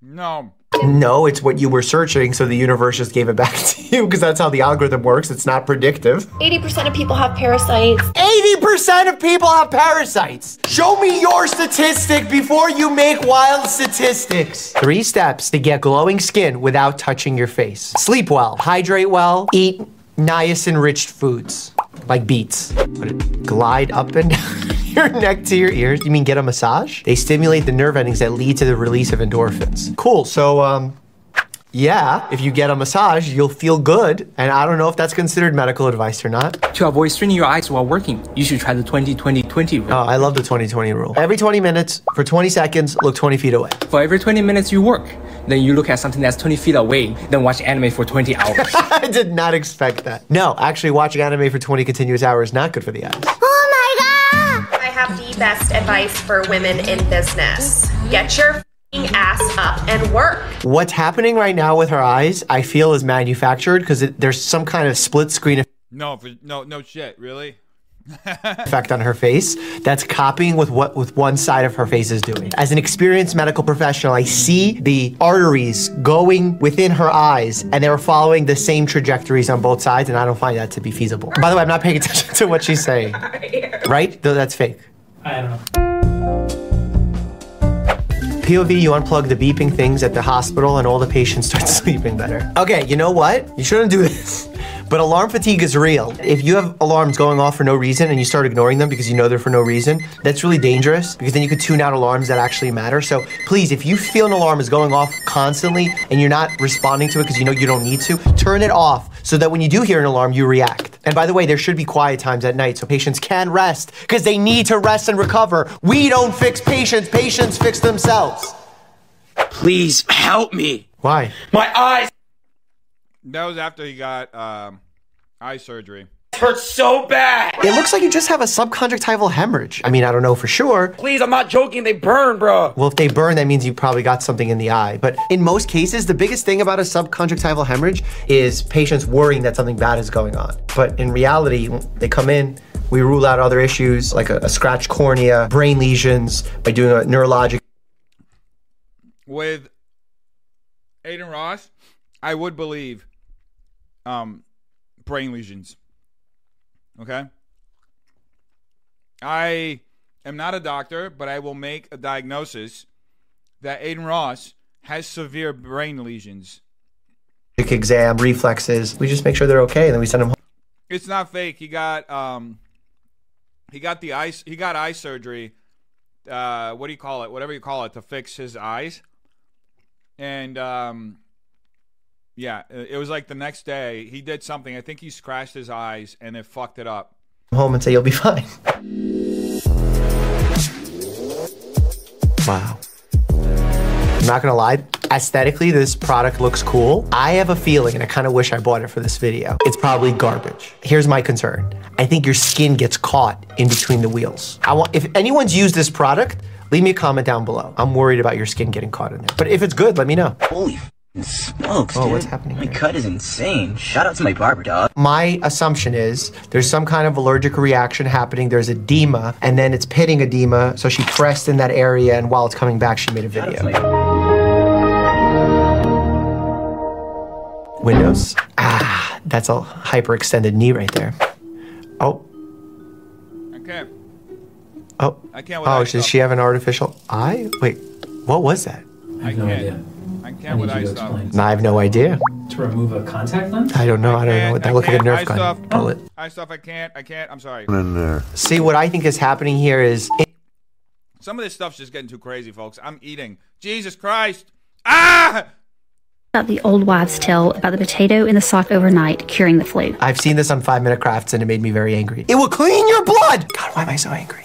Speaker 1: No.
Speaker 23: No, it's what you were searching, so the universe just gave it back <laughs> to you because that's how the algorithm works. It's not predictive.
Speaker 26: 80% of people have parasites.
Speaker 23: 80% of people have parasites. Show me your statistic before you make wild statistics. Three steps to get glowing skin without touching your face sleep well, hydrate well, eat niacin rich foods like beets. Let it glide up and <laughs> down your neck to your ears. You mean get a massage? They stimulate the nerve endings that lead to the release of endorphins. Cool. So, um, yeah, if you get a massage, you'll feel good. And I don't know if that's considered medical advice or not.
Speaker 27: To avoid straining your eyes while working, you should try the 20-20-20 rule.
Speaker 23: Oh, I love the 2020 rule. Every 20 minutes, for 20 seconds, look 20 feet away.
Speaker 27: For every 20 minutes you work, then you look at something that's 20 feet away, then watch anime for 20 <laughs> hours.
Speaker 23: I did not expect that. No, actually, watching anime for 20 continuous hours is not good for the eyes. Oh my god!
Speaker 26: I have the best advice for women in business. Get your fing ass up and work.
Speaker 23: What's happening right now with her eyes, I feel is manufactured because there's some kind of split screen
Speaker 1: No, for, no, no shit. Really? <laughs>
Speaker 23: effect on her face that's copying with what with one side of her face is doing. As an experienced medical professional, I see the arteries going within her eyes and they were following the same trajectories on both sides and I don't find that to be feasible. By the way, I'm not paying attention <laughs> to what she's saying. <laughs> Right? Though that's fake.
Speaker 5: I don't know.
Speaker 23: POV, you unplug the beeping things at the hospital and all the patients start <laughs> sleeping better. Okay, you know what? You shouldn't do this. But alarm fatigue is real. If you have alarms going off for no reason and you start ignoring them because you know they're for no reason, that's really dangerous because then you could tune out alarms that actually matter. So please, if you feel an alarm is going off constantly and you're not responding to it because you know you don't need to, turn it off so that when you do hear an alarm, you react. And by the way, there should be quiet times at night so patients can rest because they need to rest and recover. We don't fix patients, patients fix themselves.
Speaker 27: Please help me.
Speaker 23: Why?
Speaker 27: My eyes
Speaker 1: That was after he got um, eye surgery.
Speaker 27: It hurt so bad.
Speaker 23: It looks like you just have a subconjunctival hemorrhage. I mean, I don't know for sure.
Speaker 27: Please, I'm not joking. They burn, bro.
Speaker 23: Well, if they burn, that means you probably got something in the eye. But in most cases, the biggest thing about a subconjunctival hemorrhage is patients worrying that something bad is going on. But in reality, they come in, we rule out other issues like a, a scratched cornea, brain lesions by doing a neurologic.
Speaker 1: With Adin Ross, I would believe um, brain lesions. Okay? I am not a doctor, but I will make a diagnosis that Adin Ross has severe brain lesions.
Speaker 23: exam, reflexes. We just make sure they're okay, and then we send them home.
Speaker 1: It's not fake. He got um he got the eye he got eye surgery. Uh what do you call it? Whatever you call it to fix his eyes. And um yeah, it it was like the next day he did something. I think he scratched his eyes and it fucked it up.
Speaker 23: home and say you'll be <laughs> fine. Wow. I'm not gonna lie, aesthetically, this product looks cool. I have a feeling, and I kind of wish I bought it for this video. It's probably garbage. Here's my concern. I think your skin gets caught in between the wheels. I want, if anyone's used this product, leave me a comment down below. I'm worried about your skin getting caught in there. But if it's good, let me know.
Speaker 28: Holy Smokes,
Speaker 23: Oh,
Speaker 28: dude.
Speaker 23: what's happening
Speaker 28: My cut is insane. Shout out to my barber dog.
Speaker 23: My assumption is there's some kind of allergic reaction happening. There's edema, and then it's pitting edema. So she pressed in that area, and while it's coming back, she made a video. Windows. Ah, that's a hyperextended knee right there. Oh,
Speaker 1: Okay.
Speaker 23: oh,
Speaker 1: I can't with
Speaker 23: oh. Does she have an artificial eye? Wait, what was that?
Speaker 1: I can't. I can't with eye stuff.
Speaker 23: I have no idea.
Speaker 29: To remove a contact lens?
Speaker 23: I don't know. I don't know what that looked like a Nerf gun.
Speaker 1: stuff.
Speaker 23: Bullet.
Speaker 1: Eye stuff. I can't. I can't. I'm sorry.
Speaker 23: In there. See what I think is happening here is
Speaker 1: Some of this stuff's just getting too crazy, folks. I'm eating. Jesus Christ. Ah!
Speaker 30: About the old wives' tale about the potato in the sock overnight curing the flu.
Speaker 23: I've seen this on Five Minute Crafts, and it made me very angry. It will clean your blood. God, why am I so angry?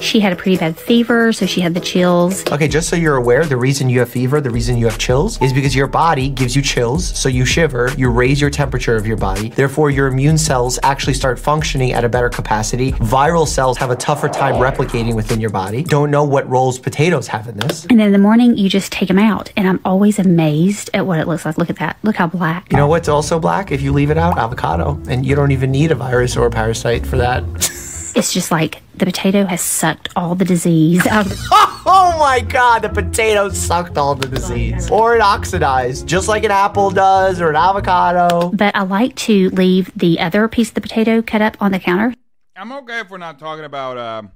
Speaker 30: She had a pretty bad fever, so she had the chills.
Speaker 23: Okay, just so you're aware, the reason you have fever, the reason you have chills, is because your body gives you chills, so you shiver, you raise your temperature of your body. Therefore, your immune cells actually start functioning at a better capacity. Viral cells have a tougher time replicating within your body. Don't know what roles potatoes have in this.
Speaker 30: And then in the morning, you just take them out. And I'm always amazed at what it looks like. Look at that. Look how black.
Speaker 23: You know what's also black if you leave it out? Avocado. And you don't even need a virus or a parasite for that. <laughs>
Speaker 30: It's just like the potato has sucked all the disease out <laughs>
Speaker 23: oh my god, the potato sucked all the disease. Or it oxidized, just like an apple does or an avocado.
Speaker 30: But I like to leave the other piece of the potato cut up on the counter.
Speaker 1: I'm okay if we're not talking about um,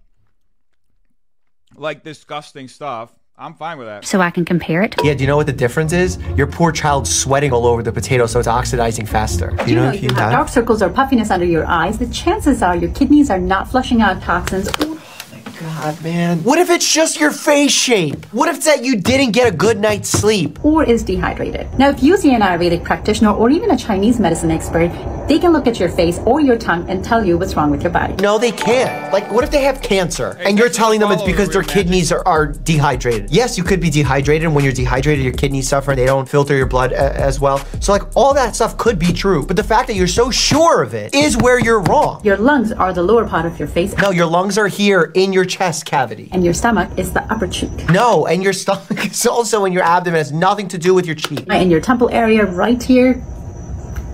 Speaker 1: like disgusting stuff. I'm fine with that.
Speaker 30: so I can compare it.
Speaker 23: Yeah, do you know what the difference is? Your poor child's sweating all over the potato, so it's oxidizing faster.
Speaker 31: Do you know if you have dark circles or puffiness under your eyes, the chances are your kidneys are not flushing out toxins.
Speaker 23: God, man. What if it's just your face shape? What if it's that you didn't get a good night's sleep?
Speaker 31: Or is dehydrated. Now, if you see an Ayurvedic practitioner or even a Chinese medicine expert, they can look at your face or your tongue and tell you what's wrong with your body.
Speaker 23: No, they can't. Like, what if they have cancer and you're telling them it's because their kidneys are, are dehydrated? Yes, you could be dehydrated. and When you're dehydrated, your kidneys suffer and they don't filter your blood a- as well. So, like, all that stuff could be true. But the fact that you're so sure of it is where you're wrong.
Speaker 31: Your lungs are the lower part of your face.
Speaker 23: No, your lungs are here in your chest cavity.
Speaker 31: And your stomach is the upper cheek.
Speaker 23: No, and your stomach is also in your abdomen. It has nothing to do with your cheek.
Speaker 31: In your temple area, right here,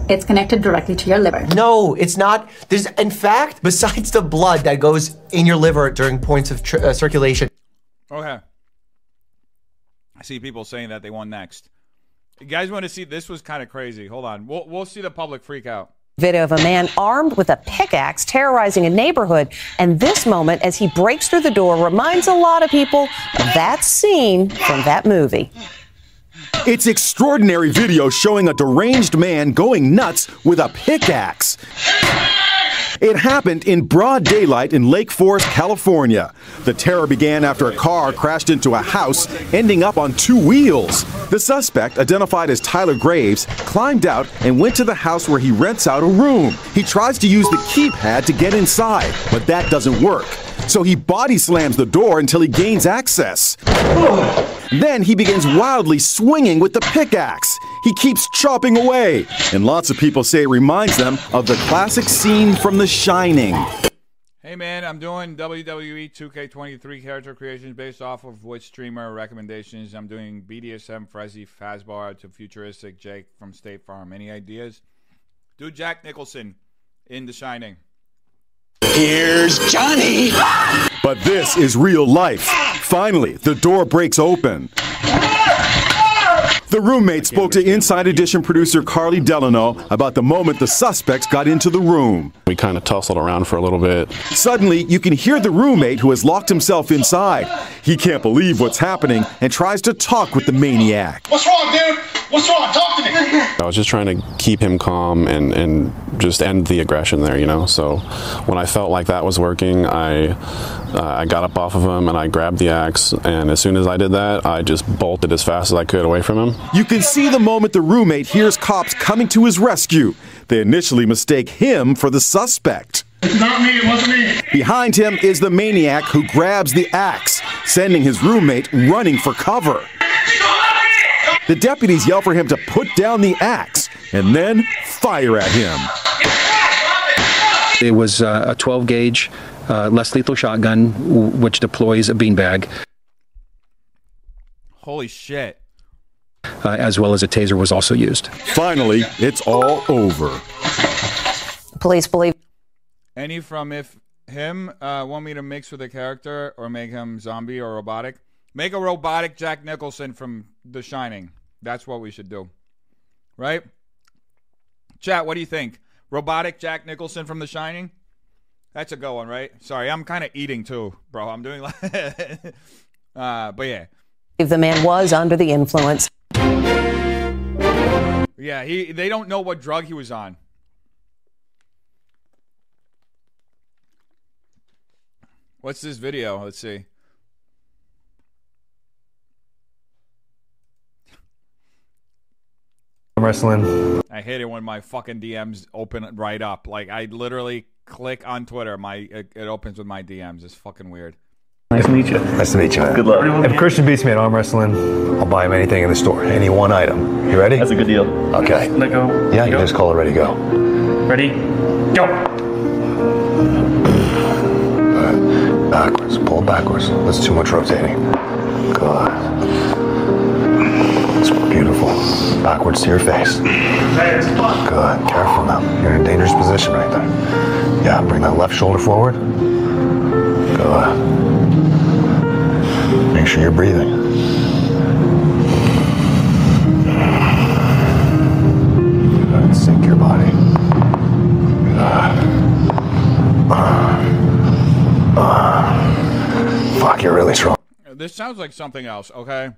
Speaker 31: it's connected directly to your liver.
Speaker 23: No, it's not. There's, in fact, besides the blood that goes in your liver during points of tr- uh, circulation.
Speaker 1: Okay. I see people saying that they won next. You guys want to see? This was kind of crazy. Hold on. We'll, we'll see the public freak out.
Speaker 17: Video of a man armed with a pickaxe terrorizing a neighborhood. And this moment, as he breaks through the door, reminds a lot of people of that scene from that movie.
Speaker 18: It's extraordinary video showing a deranged man going nuts with a pickaxe. It happened in broad daylight in Lake Forest, California. The terror began after a car crashed into a house, ending up on two wheels. The suspect, identified as Tyler Graves, climbed out and went to the house where he rents out a room. He tries to use the keypad to get inside, but that doesn't work. So he body slams the door until he gains access. Then he begins wildly swinging with the pickaxe. He keeps chopping away, and lots of people say it reminds them of the classic scene from The Shining.
Speaker 1: Hey man, I'm doing WWE 2K23 character creations based off of which streamer recommendations. I'm doing BDSM, Freddy, Fazbear to futuristic Jake from State Farm. Any ideas? Do Jack Nicholson in The Shining.
Speaker 18: Here's Johnny! But this is real life. Finally, the door breaks open. The roommate spoke to Inside Edition producer Carly Delano about the moment the suspects got into the room.
Speaker 32: We kind of tussled around for a little bit.
Speaker 18: Suddenly, you can hear the roommate who has locked himself inside. He can't believe what's happening and tries to talk with the maniac.
Speaker 10: What's wrong, dude? What's wrong? Talk to me.
Speaker 32: I was just trying to keep him calm and, and just end the aggression there, you know. So when I felt like that was working, I uh, I got up off of him and I grabbed the axe. And as soon as I did that, I just bolted as fast as I could away from him.
Speaker 18: You can see the moment the roommate hears cops coming to his rescue. They initially mistake him for the suspect.
Speaker 10: It's not me. It wasn't me.
Speaker 18: Behind him is the maniac who grabs the axe, sending his roommate running for cover. The deputies yell for him to put down the axe and then fire at him.
Speaker 33: It was uh, a 12 gauge, uh, less lethal shotgun, w- which deploys a beanbag.
Speaker 1: Holy shit.
Speaker 33: Uh, as well as a taser was also used.
Speaker 18: Finally, it's all over.
Speaker 17: Police believe
Speaker 1: Any from if him uh, want me to mix with a character or make him zombie or robotic? Make a robotic Jack Nicholson from The Shining. That's what we should do. Right? Chat, what do you think? Robotic Jack Nicholson from The Shining? That's a good one, right? Sorry, I'm kind of eating too, bro. I'm doing <laughs> like, uh, but yeah, If
Speaker 17: the man was under the influence.
Speaker 1: Yeah. He they don't know what drug he was on. What's this video? Let's see.
Speaker 34: I'm wrestling.
Speaker 1: I hate it when my fucking DMs open right up. Like I literally click on Twitter, my it, it opens with my DMs. It's fucking weird.
Speaker 34: Nice to meet you. Nice to meet you. Man.
Speaker 24: Good luck.
Speaker 34: If Christian beats me at arm wrestling, I'll buy him anything in the store. Any one item. You ready?
Speaker 24: That's a good deal.
Speaker 34: Okay.
Speaker 24: Let go.
Speaker 34: Yeah, you
Speaker 24: go.
Speaker 34: just call it ready, go.
Speaker 24: Ready? Go.
Speaker 34: Good. Backwards. Pull backwards. That's too much rotating. Good. It's beautiful. Backwards to your face. Good. Careful now. You're in a dangerous position right there. Yeah, bring that left shoulder forward. Good. Make sure you're breathing. Sink your body. Fuck, you're really strong.
Speaker 1: This sounds like something else. Okay,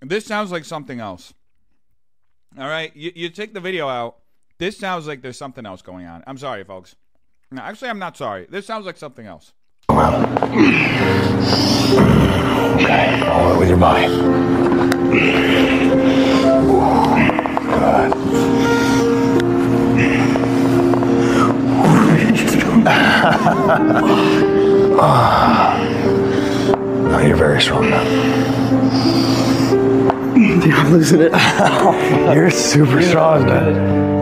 Speaker 1: this sounds like something else. All right, you you take the video out. This sounds like there's something else going on. I'm sorry, folks. No, actually, I'm not sorry. This sounds like something else.
Speaker 34: Okay, follow it with your body. Good. <laughs> no, you're very strong now.
Speaker 24: Dude, I'm losing it. <laughs>
Speaker 34: You're super strong, man.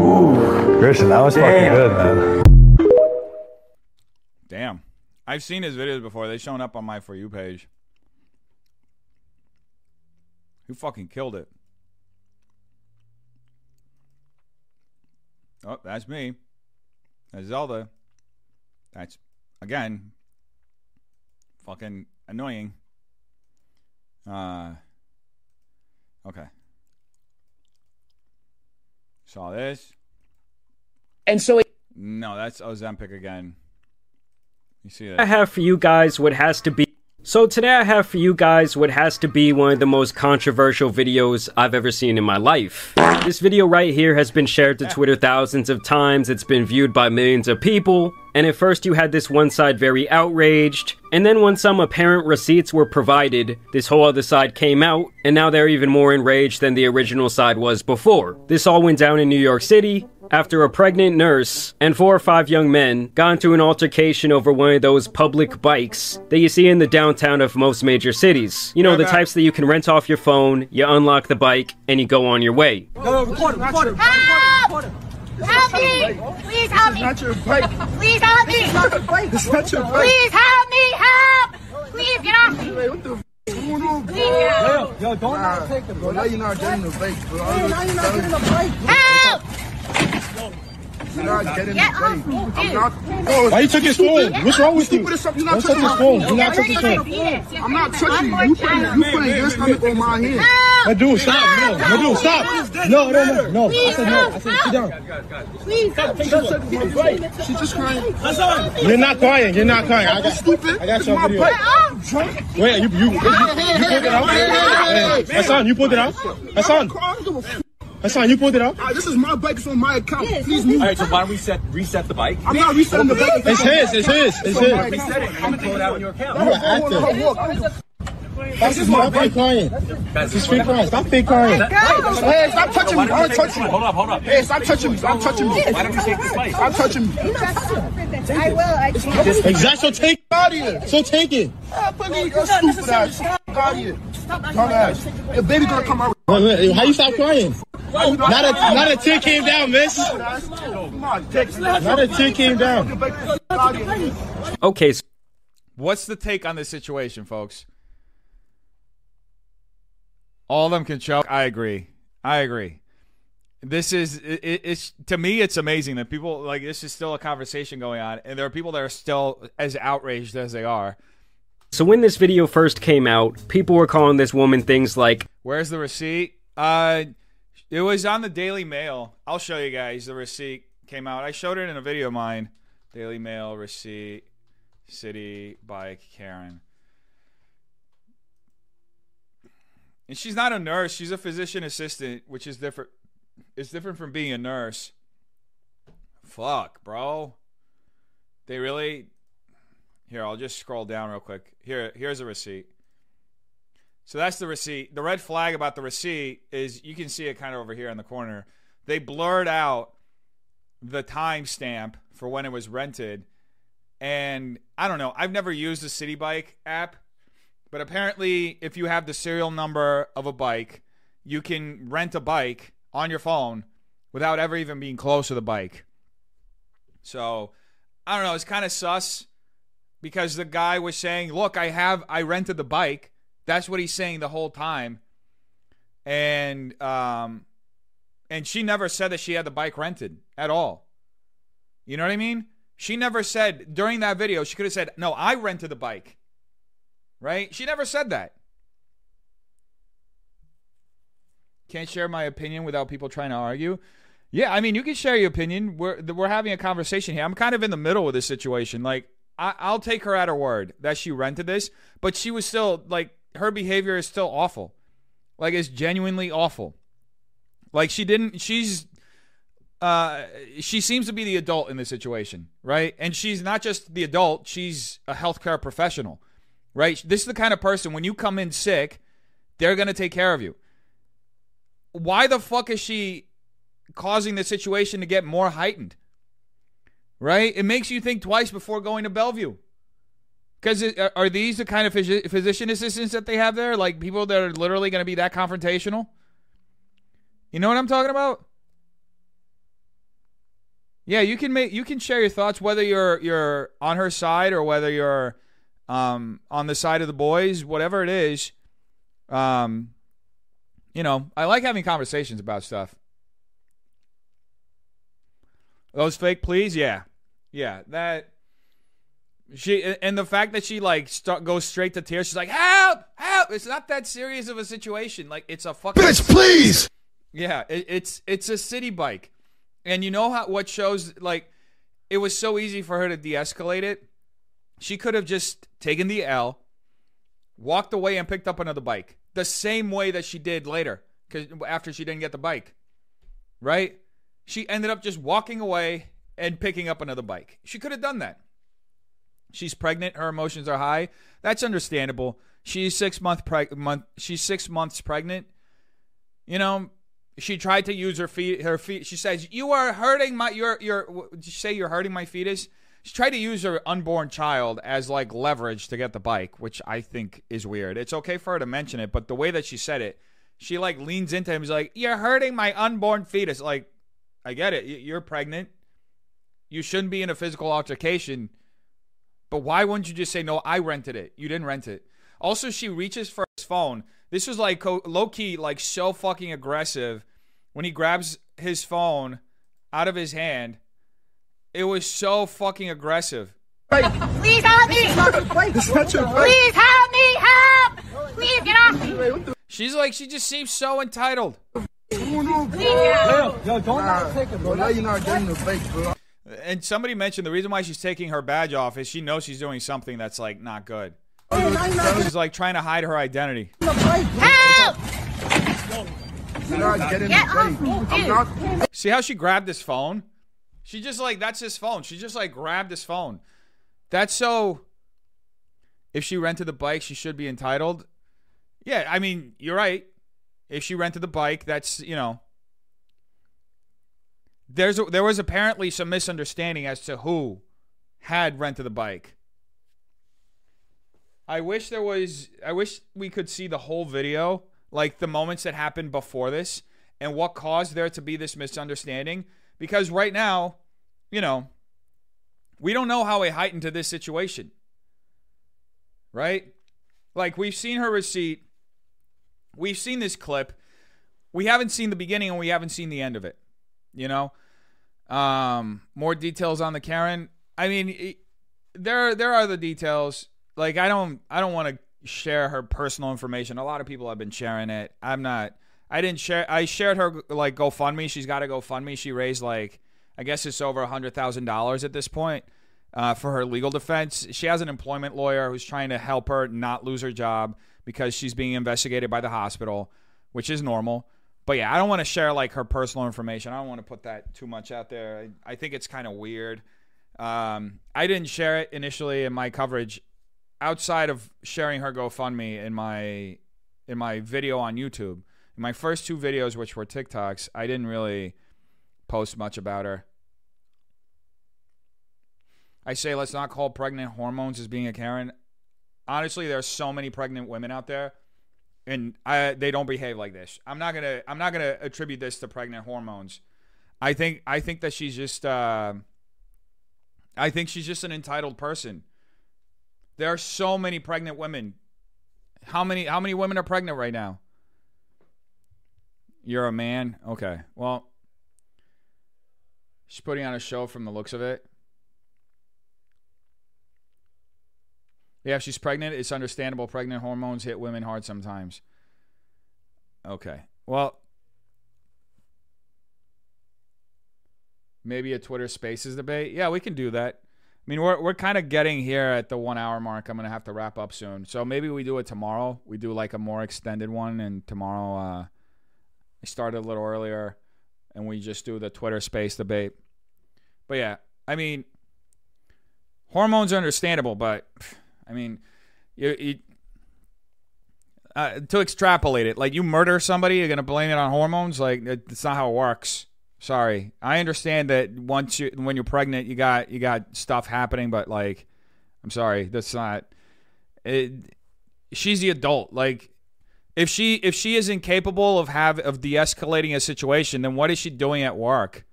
Speaker 34: Ooh. Christian, that was fucking good, man.
Speaker 1: Damn, I've seen his videos before. They've shown up on my for you page. Who fucking killed it? Oh, that's me. That's Zelda. That's again fucking annoying. Uh okay. Saw this.
Speaker 35: And so it,
Speaker 1: No, that's Ozempic again. You see
Speaker 35: I have for you guys what has to be. So today I have for you guys what has to be one of the most controversial videos I've ever seen in my life. This video right here has been shared to Twitter thousands of times, it's been viewed by millions of people, and at first you had this one side very outraged, and then when some apparent receipts were provided, this whole other side came out, and now they're even more enraged than the original side was before. This all went down in New York City, after a pregnant nurse and four or five young men got into an altercation over one of those public bikes that you see in the downtown of most major cities. You know, the types that you can rent off your phone, you unlock the bike, and you go on your way.
Speaker 36: No, record it, record it.
Speaker 37: Help! Help me! Please help me!
Speaker 36: Not your bike.
Speaker 37: Please help me!
Speaker 36: This is not the bike. This is not your bike.
Speaker 37: Please help me! Help! Please get off me!
Speaker 36: Hey, what the f- going on, bro?
Speaker 37: Please get
Speaker 36: Yo, don't not take them, bro. Now you're not getting the bike, bro.
Speaker 37: Hey, now you're not getting the
Speaker 36: bike.
Speaker 37: Help!
Speaker 36: You're not getting
Speaker 37: Get off
Speaker 36: bike.
Speaker 37: me,
Speaker 36: I'm not. Bro,
Speaker 38: Why you took his phone? What's wrong with you?
Speaker 36: Stupid as. You're not
Speaker 38: Don't touch
Speaker 36: touching
Speaker 38: his
Speaker 36: my
Speaker 38: phone.
Speaker 36: phone.
Speaker 38: Do not touch his phone.
Speaker 36: I'm not touching you. You putting, you putting your stomach on my hand.
Speaker 38: My dude, stop. No, my dude, stop. No, no, no, no. I said no. I said sit down.
Speaker 37: Please help.
Speaker 36: She just crying.
Speaker 38: You're not crying. You're not crying. I got,
Speaker 36: Stupid.
Speaker 38: I got
Speaker 36: It's
Speaker 38: you on video.
Speaker 36: bike. I'm drunk.
Speaker 38: Wait, you, you, you, you pulled it out? Hey, Hassan, you pulled it out? Hassan, Hassan, you pulled it out?
Speaker 36: Ah, This is my bike. It's on my account. Please move.
Speaker 5: All right, so why don't we set reset the bike?
Speaker 36: I'm not resetting the bike.
Speaker 38: It's his. It's his. It's his.
Speaker 5: Reset it and throw it out on your account.
Speaker 38: You are active. This is my fake crying. This is fake crying. Stop fake crying.
Speaker 36: Hey, stop touching me. Don't touch me.
Speaker 5: Hold up, hold up.
Speaker 36: Hey, stop touching me. Stop touching me.
Speaker 5: Why don't you take this bike?
Speaker 36: Stop touching me.
Speaker 37: I will. I can't.
Speaker 38: Exactly. So take it
Speaker 36: Out of here.
Speaker 38: So take it.
Speaker 36: Ah, please, you're stupid ass. Out of here. Dumbass. Your baby gonna come out.
Speaker 38: Wait, wait, How you stop crying? Not a, not a tear came down, miss.
Speaker 36: Come on, dick.
Speaker 38: Not a tear came down.
Speaker 36: Out of here.
Speaker 35: Okay, so
Speaker 1: What's the take on this situation, folks? All of them can choke. I agree. I agree. This is it, it's to me it's amazing that people like this is still a conversation going on and there are people that are still as outraged as they are.
Speaker 35: So when this video first came out, people were calling this woman things like
Speaker 1: Where's the receipt? Uh it was on the Daily Mail. I'll show you guys the receipt came out. I showed it in a video of mine. Daily Mail receipt Citi Bike Karen. And she's not a nurse, she's a physician assistant, which is different it's different from being a nurse. Fuck, bro. They really Here, I'll just scroll down real quick. Here here's a receipt. So that's the receipt. The red flag about the receipt is you can see it kind of over here in the corner. They blurred out the timestamp for when it was rented. And I don't know, I've never used the Citi Bike app, but apparently if you have the serial number of a bike, you can rent a bike on your phone without ever even being close to the bike. So, I don't know, it's kind of sus because the guy was saying, "Look, I have I rented the bike." That's what he's saying the whole time. And um and she never said that she had the bike rented at all. You know what I mean? She never said during that video, she could have said, "No, I rented the bike." Right? She never said that. Can't share my opinion without people trying to argue. Yeah, I mean, you can share your opinion. We're we're having a conversation here. I'm kind of in the middle of this situation. Like, I, I'll take her at her word that she rented this, but she was still like her behavior is still awful. Like, it's genuinely awful. Like, she didn't. She's uh, she seems to be the adult in this situation, right? And she's not just the adult; she's a healthcare professional, right? This is the kind of person when you come in sick, they're gonna take care of you. Why the fuck is she causing the situation to get more heightened? Right? It makes you think twice before going to Bellevue. Because uh, are these the kind of phys- physician assistants that they have there? Like people that are literally going to be that confrontational? You know what I'm talking about? Yeah, you can make you can share your thoughts whether you're you're on her side or whether you're um, on the side of the boys, whatever it is. Um, you know, I like having conversations about stuff. Those fake pleas, yeah, yeah, that she and the fact that she like start, goes straight to tears. She's like, "Help! Help!" It's not that serious of a situation. Like it's a fucking
Speaker 5: bitch. Please.
Speaker 1: Yeah, it, it's it's a Citi Bike, and you know how what shows like it was so easy for her to de-escalate it. She could have just taken the L, walked away, and picked up another bike the same way that she did later, because after she didn't get the bike, right? She ended up just walking away and picking up another bike. She could have done that. She's pregnant. Her emotions are high. That's understandable. She's six month preg- month. She's six months pregnant. You know, she tried to use her feet. Her feet. She says, "You are hurting my. Your your. Did you say you're hurting my fetus?" She tried to use her unborn child as like leverage to get the bike, which I think is weird. It's okay for her to mention it, but the way that she said it, she like leans into him. He's like, "You're hurting my unborn fetus." Like, I get it. You're pregnant. You shouldn't be in a physical altercation. But why wouldn't you just say, no, I rented it? You didn't rent it. Also, she reaches for his phone. This was like low key, like so fucking aggressive when he grabs his phone out of his hand. It was so fucking aggressive.
Speaker 19: Please help me! Please help me! Help! Please get off me!
Speaker 1: She's like, she just seems so entitled.
Speaker 19: Please get off
Speaker 5: Yo, don't take it, bro. Now you're not getting the fake, bro.
Speaker 1: And somebody mentioned the reason why she's taking her badge off is she knows she's doing something that's like not good. She's like trying to hide her identity.
Speaker 19: Help!
Speaker 5: You're not getting
Speaker 19: Get off me, dude.
Speaker 1: See how she grabbed this phone? She just like that's his phone. She just like grabbed his phone. That's so if she rented the bike, she should be entitled. Yeah, I mean, you're right. If she rented the bike, that's, you know, there's a, there was apparently some misunderstanding as to who had rented the bike. I wish there was I wish we could see the whole video, like the moments that happened before this and what caused there to be this misunderstanding because right now, you know, we don't know how it heightened to this situation. Right? Like we've seen her receipt. we've seen this clip. We haven't seen the beginning and we haven't seen the end of it. You know, um, more details on the Karen. I mean, it, there there are the details. Like I don't I don't want to share her personal information. A lot of people have been sharing it. I'm not. I didn't share. I shared her like GoFundMe. She's got a GoFundMe. She raised like I guess it's over a hundred thousand dollars at this point uh, for her legal defense. She has an employment lawyer who's trying to help her not lose her job because she's being investigated by the hospital, which is normal. But yeah, I don't want to share like her personal information. I don't want to put that too much out there. I, I think it's kind of weird. Um, I didn't share it initially in my coverage, outside of sharing her GoFundMe in my in my video on YouTube. In my first two videos, which were TikToks, I didn't really post much about her. I say let's not call pregnant hormones as being a Karen. Honestly, there's so many pregnant women out there, and I they don't behave like this. I'm not gonna I'm not gonna attribute this to pregnant hormones. I think I think that she's just uh, I think she's just an entitled person. There are so many pregnant women. How many how many women are pregnant right now? You're a man? Okay. Well, she's putting on a show from the looks of it. Yeah, if she's pregnant, it's understandable. Pregnant hormones hit women hard sometimes. Okay. Well, maybe a Twitter Spaces debate. Yeah, we can do that. I mean, we're we're kind of getting here at the one hour mark. I'm gonna have to wrap up soon, so maybe we do it tomorrow. We do like a more extended one, and tomorrow uh, I start a little earlier, and we just do the Twitter Space debate. But yeah, I mean, hormones are understandable, but I mean, you, you uh, to extrapolate it, like you murder somebody, you're gonna blame it on hormones. Like it's not how it works. Sorry, I understand that once you when you're pregnant, you got you got stuff happening, but like, I'm sorry, that's not. It, she's the adult. Like, if she if she is incapable of have of de-escalating a situation, then what is she doing at work?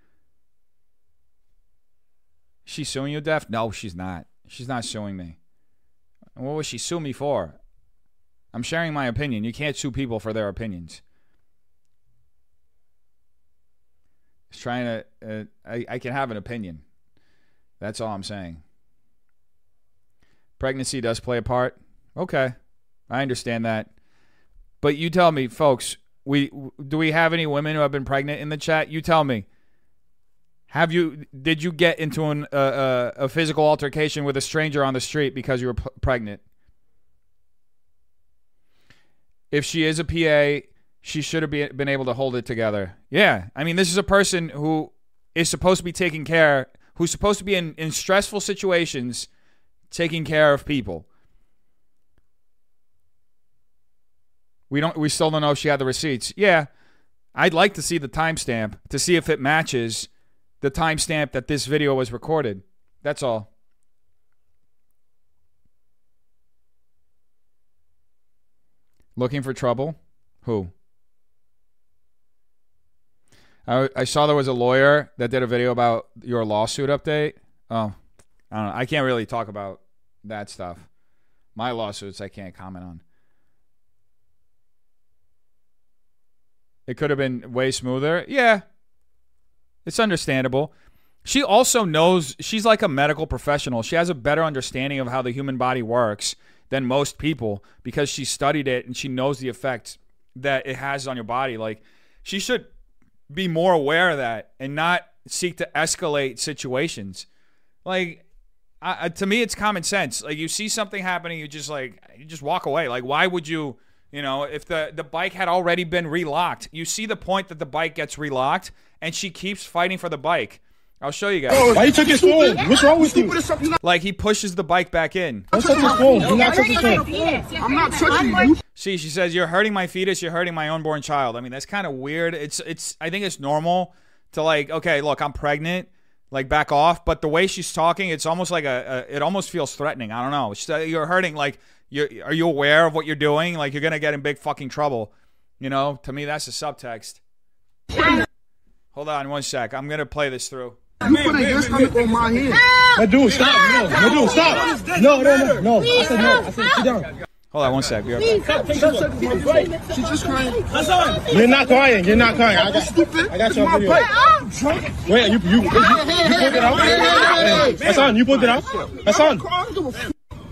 Speaker 1: She's suing you, Def? No, she's not. She's not suing me. What was she sue me for? I'm sharing my opinion. You can't sue people for their opinions. It's trying to. Uh, I, I can have an opinion. That's all I'm saying. Pregnancy does play a part. Okay, I understand that. But you tell me, folks. We do we have any women who have been pregnant in the chat? You tell me. Have you did you get into an, uh, uh, a physical altercation with a stranger on the street because you were p- pregnant? If she is a PA, she should have be, been able to hold it together. Yeah, I mean, this is a person who is supposed to be taking care, who's supposed to be in, in stressful situations, taking care of people. We don't. We still don't know if she had the receipts. Yeah, I'd like to see the timestamp to see if it matches the timestamp that this video was recorded. That's all. Looking for trouble? Who? I, I saw there was a lawyer that did a video about your lawsuit update. Oh, I don't know. I can't really talk about that stuff. My lawsuits, I can't comment on. It could have been way smoother. Yeah, it's understandable. She also knows she's like a medical professional. She has a better understanding of how the human body works than most people because she studied it and she knows the effects that it has on your body. Like she should be more aware of that and not seek to escalate situations. Like I, to me, it's common sense. Like you see something happening, you just like you just walk away. Like why would you? You know, if the the bike had already been relocked, you see the point that the bike gets relocked, and she keeps fighting for the bike. I'll show you guys.
Speaker 39: Why you took his phone? What's wrong with you?
Speaker 1: Like he pushes the bike back in.
Speaker 39: Don't touch his phone. Do not touch his phone. I'm not touching you.
Speaker 1: See, she says you're hurting my fetus. You're hurting my unborn child. I mean, that's kind of weird. It's it's. I think it's normal to like. Okay, look, I'm pregnant. Like back off. But the way she's talking, it's almost like a. a it almost feels threatening. I don't know. She's, uh, you're hurting. Like you are you aware of what you're doing? Like you're gonna get in big fucking trouble. You know. To me, that's a subtext. Hold on one sec. I'm gonna play this through.
Speaker 39: You put your stomach on my head. My dude, stop. No, my dude, stop. No, no, no, no. I said no. I said sit down.
Speaker 1: Hold on one sec. Be right back.
Speaker 5: shut up, my bike. She's just crying. You're not crying. You're not crying. I got, stupid. I got you on video. I'm drunk.
Speaker 39: Wait, you you you, you pulled it out? Hassan, you pulled it out? Hassan,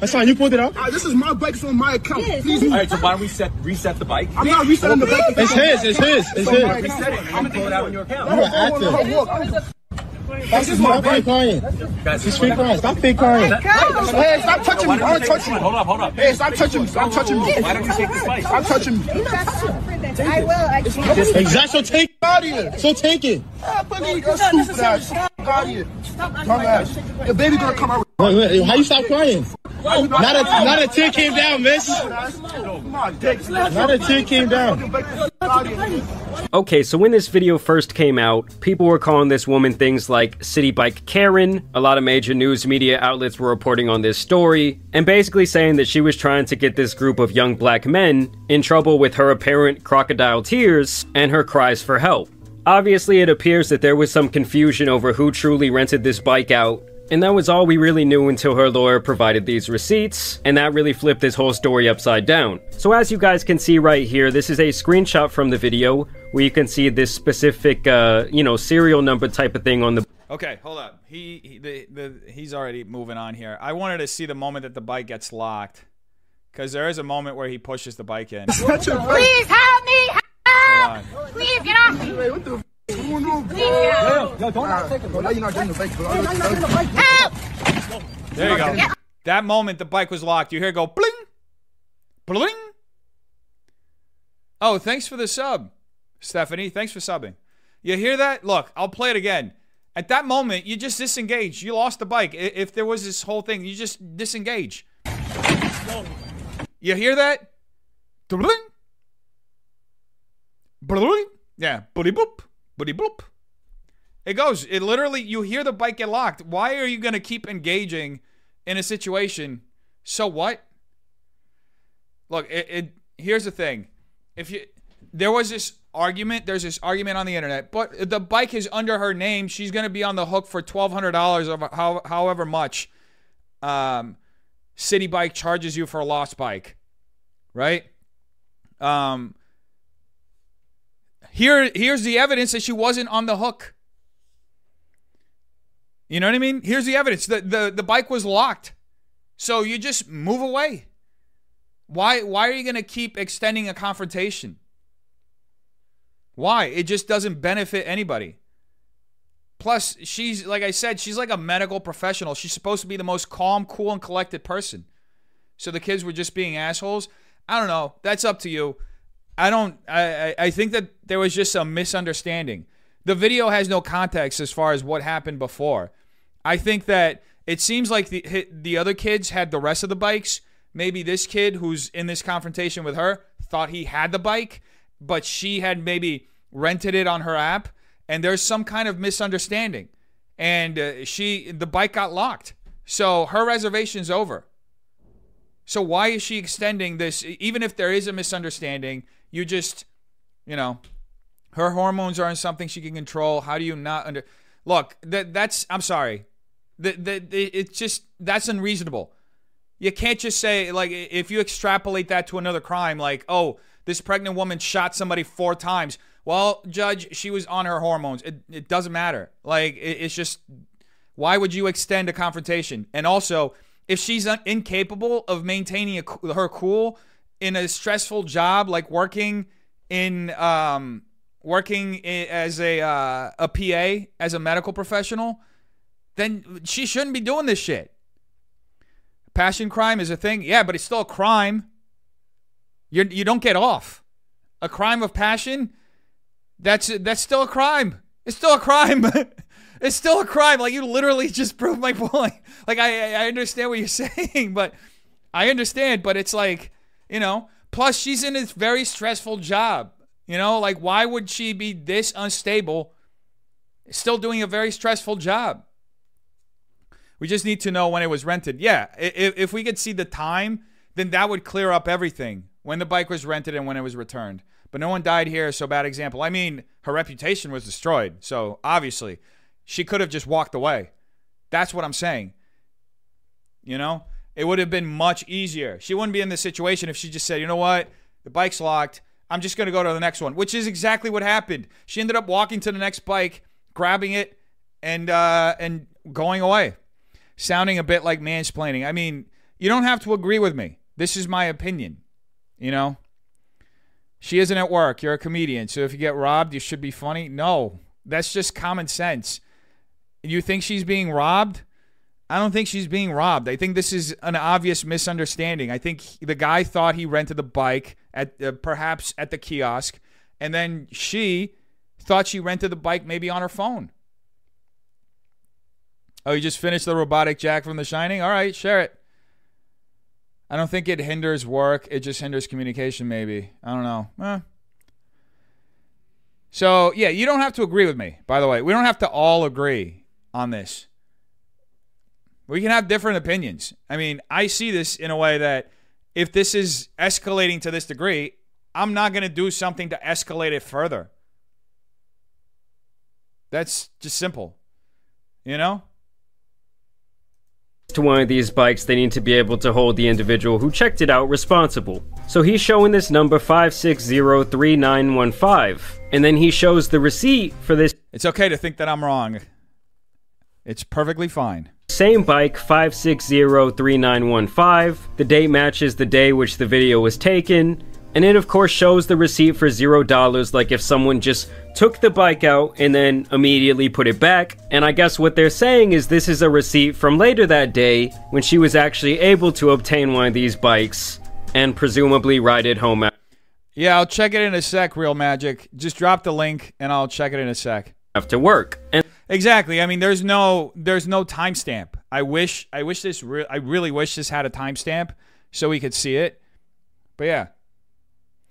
Speaker 39: Hassan, you pulled it out?
Speaker 5: This is my bike. It's on my account. Please.
Speaker 39: All right, so why don't we set reset the bike?
Speaker 5: I'm not resetting the bike.
Speaker 39: It's his. It's his. It's
Speaker 5: So
Speaker 39: his.
Speaker 5: my-
Speaker 39: Reset it. I'm gonna pull it out on your account.
Speaker 5: You are active. This is my bike. crying.
Speaker 39: She's fake crying. Stop fake crying.
Speaker 5: Hey, stop touching me. I don't touch you.
Speaker 39: Hold up, hold up.
Speaker 5: Hey, stop touching me. Stop touching me.
Speaker 39: Why don't you take this bike?
Speaker 5: Stop touching me.
Speaker 19: I will. I
Speaker 39: Exactly. So take it out of here. So take it.
Speaker 5: Ah, buddy, you're stupid ass. Fuck out of here. Dumbass. Your baby gonna come out.
Speaker 39: Wait, wait, how you stop crying? Not a not a tear came down, miss. Not a tear came down.
Speaker 35: Okay, so when this video first came out, people were calling this woman things like Citi Bike Karen. A lot of major news media outlets were reporting on this story, and basically saying that she was trying to get this group of young black men in trouble with her apparent crocodile tears and her cries for help. Obviously, it appears that there was some confusion over who truly rented this bike out, and that was all we really knew until her lawyer provided these receipts, and that really flipped this whole story upside down. So, as you guys can see right here, this is a screenshot from the video where you can see this specific, uh, you know, serial number type of thing on the.
Speaker 1: Okay, hold up. He, he the, the he's already moving on here. I wanted to see the moment that the bike gets locked, because there is a moment where he pushes the bike in.
Speaker 19: Please help me! Help! Please get off me!
Speaker 5: Wait, what the?
Speaker 1: There you go. That moment the bike was locked, you hear it go bling, bling. Oh, thanks for the sub, Stephanie. Thanks for subbing. You hear that? Look, I'll play it again. At that moment, you just disengage. You lost the bike. If there was this whole thing, you just disengage. You hear that? Bling. Bling. Yeah. Boop. Boop. It goes. It literally, you hear the bike get locked. Why are you going to keep engaging in a situation? So what? Look, it, it here's the thing. If you there was this argument, there's this argument on the internet, but the bike is under her name. She's going to be on the hook for twelve hundred dollars of how, however much um, Citi Bike charges you for a lost bike, right? Um, here, here's the evidence that she wasn't on the hook. You know what I mean? Here's the evidence. The, the, the bike was locked. So you just move away. Why, why are you going to keep extending a confrontation? Why? It just doesn't benefit anybody. Plus, she's, like I said, she's like a medical professional. She's supposed to be the most calm, cool, and collected person. So the kids were just being assholes. I don't know. That's up to you. I don't. I, I think that there was just a misunderstanding. The video has no context as far as what happened before. I think that it seems like the the other kids had the rest of the bikes. Maybe this kid who's in this confrontation with her thought he had the bike, but she had maybe rented it on her app, and there's some kind of misunderstanding, and uh, she the bike got locked, so her reservation's over. So why is she extending this? Even if there is a misunderstanding, you just, you know, her hormones aren't something she can control. How do you not under? Look, that that's. I'm sorry. That that it's just that's unreasonable. You can't just say like if you extrapolate that to another crime, like oh, this pregnant woman shot somebody four times. Well, judge, she was on her hormones. It it doesn't matter. Like it, it's just why would you extend a confrontation? And also, if she's un- incapable of maintaining a, her cool in a stressful job like working in um, working as a uh, a PA as a medical professional, then she shouldn't be doing this shit. Passion crime is a thing, yeah, but it's still a crime. You you don't get off. A crime of passion, that's that's still a crime. It's still a crime. <laughs> it's still a crime. Like you literally just proved my <laughs> point. Like I I understand what you're <laughs> saying, but I understand, but it's like, you know, plus she's in a very stressful job. You know, like why would she be this unstable still doing a very stressful job? We just need to know when it was rented. Yeah, if, if we could see the time, then that would clear up everything. When the bike was rented and when it was returned. But no one died here, so bad example. I mean, her reputation was destroyed. So obviously, she could have just walked away. That's what I'm saying. You know? It would have been much easier. She wouldn't be in this situation if she just said, you know what? The bike's locked. I'm just going to go to the next one, which is exactly what happened. She ended up walking to the next bike, grabbing it, and uh, and going away, sounding a bit like mansplaining. I mean, you don't have to agree with me. This is my opinion. You know, she isn't at work. You're a comedian, so if you get robbed, you should be funny. No, that's just common sense. You think she's being robbed? I don't think she's being robbed. I think this is an obvious misunderstanding. I think the guy thought he rented the bike at uh, perhaps at the kiosk, and then she thought she rented the bike maybe on her phone. Oh, you just finished the robotic jack from The Shining? All right, share it. I don't think it hinders work. It just hinders communication, maybe. I don't know. Eh. So, yeah, you don't have to agree with me, by the way. We don't have to all agree on this. We can have different opinions. I mean, I see this in a way that if this is escalating to this degree, I'm not going to do something to escalate it further. That's just simple. You know?
Speaker 35: to one of these bikes, they need to be able to hold the individual who checked it out responsible. So he's showing this number 5603915, and then he shows the receipt for this.
Speaker 1: It's okay to think that I'm wrong. It's perfectly fine.
Speaker 35: Same bike, 5603915. The date matches the day which the video was taken. And it, of course, shows the receipt for $0, like if someone just took the bike out and then immediately put it back. And I guess what they're saying is this is a receipt from later that day when she was actually able to obtain one of these bikes and presumably ride it home.
Speaker 1: Yeah, I'll check it in a sec, Real Magic. Just drop the link and I'll check it in a sec.
Speaker 35: After work. And
Speaker 1: exactly. I mean, there's no there's no timestamp. I wish I wish this re- I really wish this had a timestamp so we could see it. But yeah.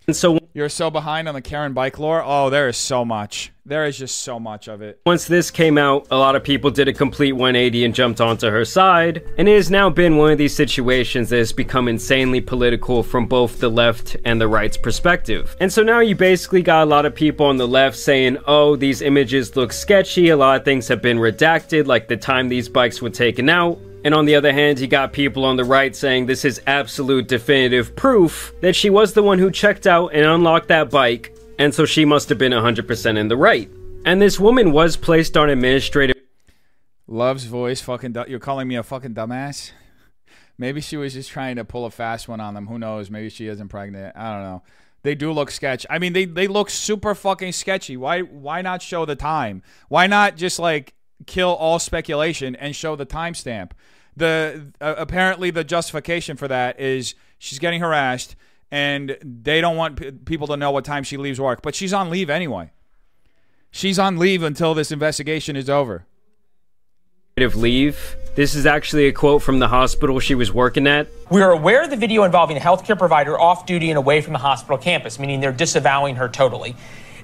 Speaker 35: And so
Speaker 1: you're so behind on the Karen bike lore. Oh, there is so much. There is just so much of it.
Speaker 35: Once this came out, a lot of people did a complete 180 and jumped onto her side, and it has now been one of these situations that has become insanely political from both the left and the right's perspective. And so now you basically got a lot of people on the left saying, "Oh, these images look sketchy. A lot of things have been redacted, like the time these bikes were taken out." And on the other hand, you got people on the right saying this is absolute definitive proof that she was the one who checked out and unlocked that bike, and so she must have been 100% in the right. And this woman was placed on administrative.
Speaker 1: Love's voice, fucking. Du- you're calling me a fucking dumbass? Maybe she was just trying to pull a fast one on them. Who knows? Maybe she isn't pregnant. I don't know. They do look sketch. I mean, they they look super fucking sketchy. Why why not show the time? Why not just like kill all speculation and show the timestamp? The uh, apparently the justification for that is she's getting harassed and they don't want p- people to know what time she leaves work but she's on leave anyway. She's on leave until this investigation is over.
Speaker 35: Leave. This is actually a quote from the hospital she was working at.
Speaker 40: We are aware of the video involving a healthcare provider off duty and away from the hospital campus meaning they're disavowing her totally.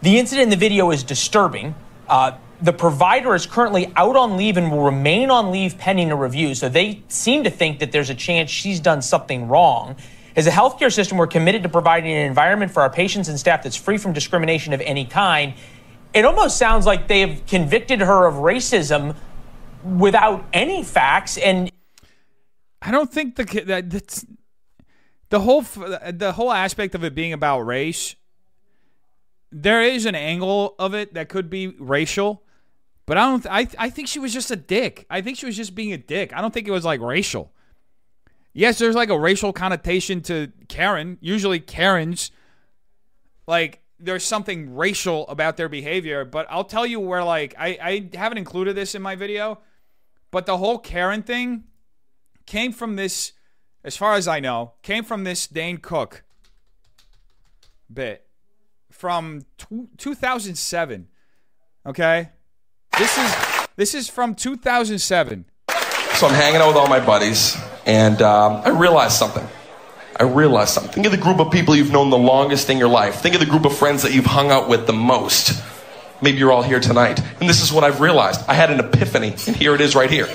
Speaker 40: The incident in the video is disturbing uh, the provider is currently out on leave and will remain on leave pending a review. So they seem to think that there's a chance she's done something wrong. As a healthcare system, we're committed to providing an environment for our patients and staff that's free from discrimination of any kind. It almost sounds like they've convicted her of racism without any facts. And
Speaker 1: I don't think the that, that's the whole the whole aspect of it being about race. There is an angle of it that could be racial, but I don't. Th- I I think she was just a dick. I think she was just being a dick. I don't think it was like racial. Yes, there's like a racial connotation to Karen. Usually Karens, like there's something racial about their behavior. But I'll tell you where like I I haven't included this in my video, but the whole Karen thing came from this, as far as I know, came from this Dane Cook bit from t- 2007. Okay. This is this is from 2007.
Speaker 38: So I'm hanging out with all my buddies, and um, I realized something. I realized something. Think of the group of people you've known the longest in your life. Think of the group of friends that you've hung out with the most. Maybe you're all here tonight. And this is what I've realized. I had an epiphany, and here it is right here.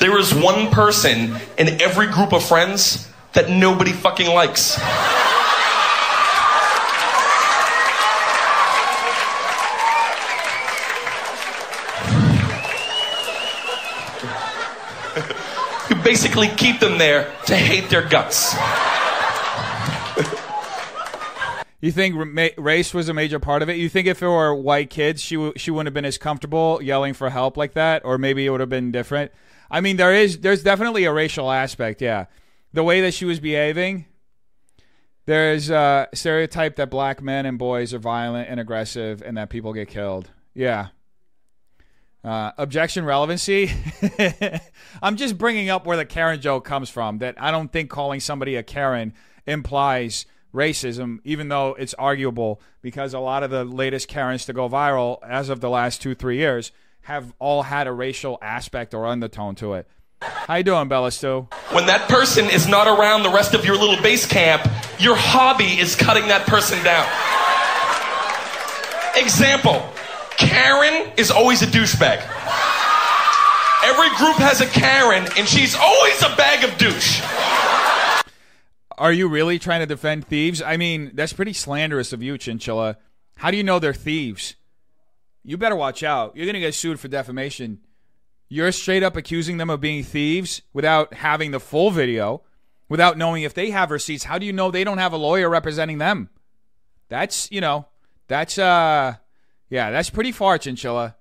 Speaker 38: There is one person in every group of friends that nobody fucking likes. Basically keep them there to hate their guts.
Speaker 1: You think race was a major part of it? You think if it were white kids, she she wouldn't have been as comfortable yelling for help like that, or maybe it would have been different. I mean, there is there's definitely a racial aspect. Yeah, the way that she was behaving. There's a stereotype that black men and boys are violent and aggressive, and that people get killed. Yeah. Uh, objection relevancy. <laughs> I'm just bringing up where the Karen joke comes from. That I don't think calling somebody a Karen implies racism, even though it's arguable because a lot of the latest Karens to go viral as of the last two, three years have all had a racial aspect or undertone to it. How you doing, Bella Stu?
Speaker 38: When that person is not around the rest of your little base camp, your hobby is cutting that person down. Example Karen is always a douchebag. Every group has a Karen, and she's always a bag of douche.
Speaker 1: Are you really trying to defend thieves? I mean, that's pretty slanderous of you, Chinchilla. How do you know they're thieves? You better watch out. You're going to get sued for defamation. You're straight up accusing them of being thieves without having the full video, without knowing if they have receipts. How do you know they don't have a lawyer representing them? That's, you know, that's uh yeah, that's pretty far, Chinchilla.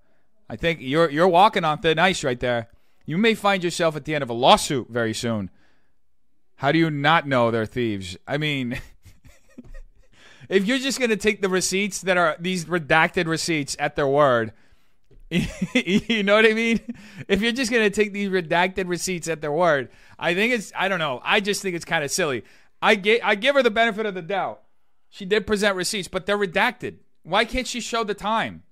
Speaker 1: I think you're you're walking on thin ice right there. You may find yourself at the end of a lawsuit very soon. How do you not know they're thieves? I mean, <laughs> if you're just going to take the receipts that are these redacted receipts at their word, <laughs> you know what I mean? If you're just going to take these redacted receipts at their word, I think it's I don't know. I just think it's kind of silly. I get I give her the benefit of the doubt. She did present receipts, but they're redacted. Why can't she show the time?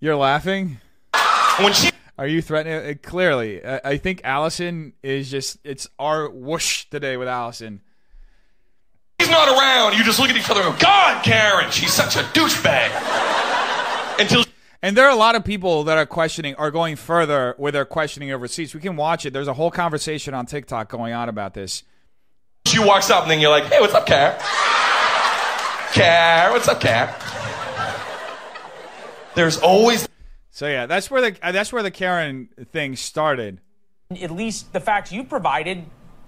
Speaker 1: You're laughing?
Speaker 38: When she
Speaker 1: Are you threatening? Uh, clearly, I, I think Allison is just. It's our whoosh today with Allison.
Speaker 38: He's not around. You just look at each other and go, God, Karen, she's such a douchebag. Until
Speaker 1: And there are a lot of people that are questioning, are going further with their questioning receipts. We can watch it. There's a whole conversation on TikTok going on about this.
Speaker 38: she walks up and then you're like, hey, what's up, Karen? Karen, what's up, Karen? There's always
Speaker 1: So yeah, that's where the uh, that's where the Karen thing started.
Speaker 40: At least the facts you provided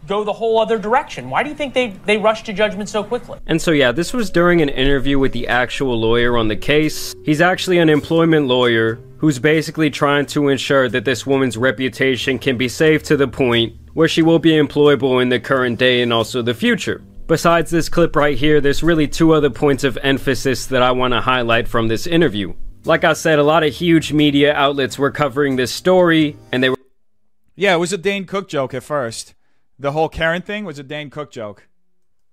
Speaker 40: go the whole other direction. Why do you think they, they rushed to judgment so quickly?
Speaker 35: And so, yeah, this was during an interview with the actual lawyer on the case. He's actually an employment lawyer who's basically trying to ensure that this woman's reputation can be saved to the point where she will be employable in the current day and also the future. Besides this clip right here, there's really two other points of emphasis that I want to highlight from this interview. Like I said, a lot of huge media outlets were covering this story, and they were.
Speaker 1: Yeah, it was a Dane Cook joke at first. The whole Karen thing was a Dane Cook joke.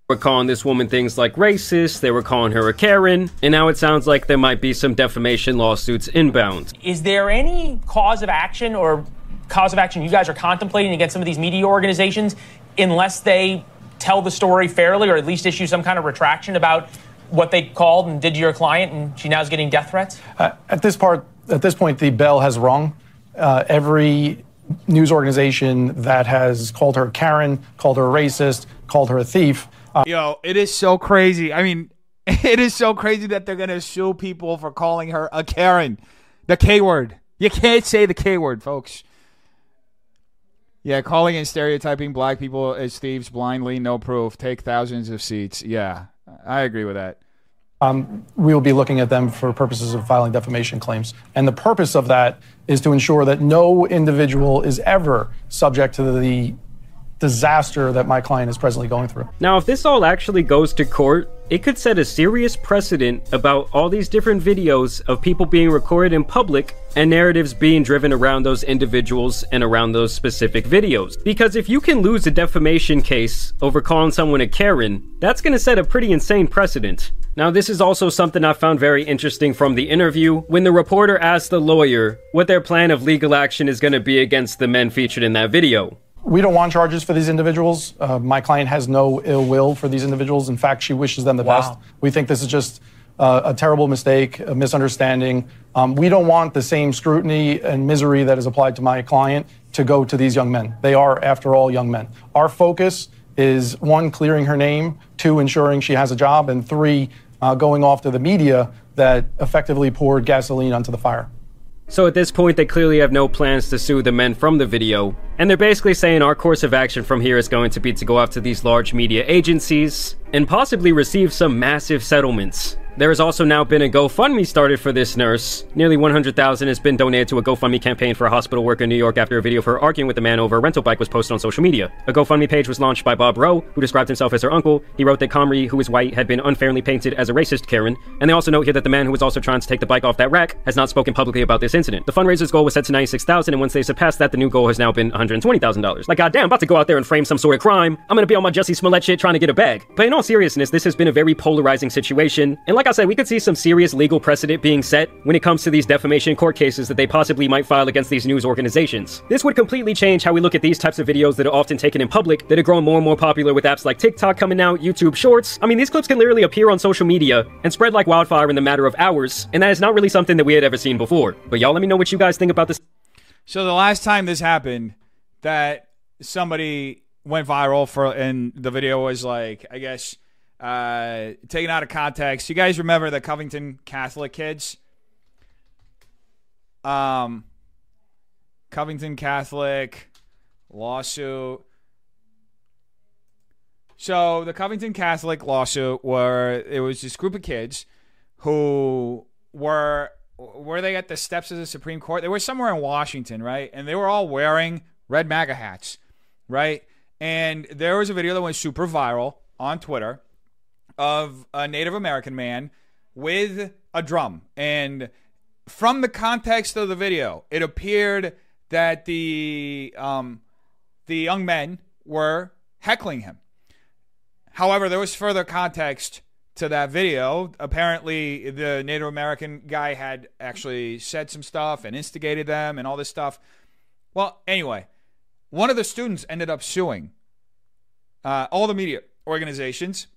Speaker 35: were calling this woman things like racist, they were calling her a Karen, and now it sounds like there might be some defamation lawsuits inbound.
Speaker 40: Is there any cause of action or cause of action you guys are contemplating against some of these media organizations unless they tell the story fairly or at least issue some kind of retraction about what they called and did to your client and she now is getting death threats?
Speaker 41: Uh, at this part, at this point, the bell has rung. Uh, every news organization that has called her Karen, called her a racist, called her a thief. Uh,
Speaker 1: Yo, it is so crazy. I mean, <laughs> it is so crazy that they're gonna sue people for calling her a Karen, the K word. You can't say the K word, folks. Yeah, calling and stereotyping black people as thieves blindly, no proof, take thousands of seats. Yeah, I agree with that.
Speaker 41: um, we will be looking at them for purposes of filing defamation claims. And the purpose of that is to ensure that no individual is ever subject to the disaster that my client is presently going through.
Speaker 35: Now, if this all actually goes to court, it could set a serious precedent about all these different videos of people being recorded in public and narratives being driven around those individuals and around those specific videos. Because if you can lose a defamation case over calling someone a Karen, that's going to set a pretty insane precedent. Now, this is also something I found very interesting from the interview when the reporter asked the lawyer what their plan of legal action is going to be against the men featured in that video.
Speaker 41: We don't want charges for these individuals. Uh, my client has no ill will for these individuals. In fact, she wishes them the
Speaker 40: Wow.
Speaker 41: best. We think this is just uh, a terrible mistake, a misunderstanding. Um, we don't want the same scrutiny and misery that is applied to my client to go to these young men. They are, after all, young men. Our focus is one, clearing her name, two, ensuring she has a job, and three, uh, going off to the media that effectively poured gasoline onto the fire.
Speaker 35: So at this point, they clearly have no plans to sue the men from the video. And they're basically saying our course of action from here is going to be to go after these large media agencies and possibly receive some massive settlements. There has also now been a GoFundMe started for this nurse. Nearly 100,000 has been donated to a GoFundMe campaign for a hospital worker in New York after a video of her arguing with a man over a rental bike was posted on social media. A GoFundMe page was launched by Bob Rowe, who described himself as her uncle. He wrote that Comrie, who is white, had been unfairly painted as a racist Karen. And they also note here that the man who was also trying to take the bike off that rack has not spoken publicly about this incident. The fundraiser's goal was set to 96,000, and once they surpassed that, the new goal has now been $120,000. Like, goddamn, I'm about to go out there and frame some sort of crime. I'm gonna be on my Jussie Smollett shit trying to get a bag. But in all seriousness, this has been a very polarizing situation. And like I said, we could see some serious legal precedent being set when it comes to these defamation court cases that they possibly might file against these news organizations. This would completely change how we look at these types of videos that are often taken in public that are growing more and more popular with apps like TikTok coming out, YouTube Shorts. I mean, these clips can literally appear on social media and spread like wildfire in the matter of hours, and that is not really something that we had ever seen before. But y'all let me know what you guys think about this.
Speaker 1: So the last time this happened, that somebody went viral for, and the video was like, I guess, uh, taken out of context. You guys remember the Covington Catholic kids? Um, Covington Catholic lawsuit. So the Covington Catholic lawsuit, where it was this group of kids who were were they at the steps of the Supreme Court? They were somewhere in Washington, right? And they were all wearing red MAGA hats, right? And there was a video that went super viral on Twitter of a Native American man with a drum. And from the context of the video, it appeared that the um, the young men were heckling him. However, there was further context to that video. Apparently, the Native American guy had actually said some stuff and instigated them and all this stuff. Well, anyway, one of the students ended up suing uh, all the media organizations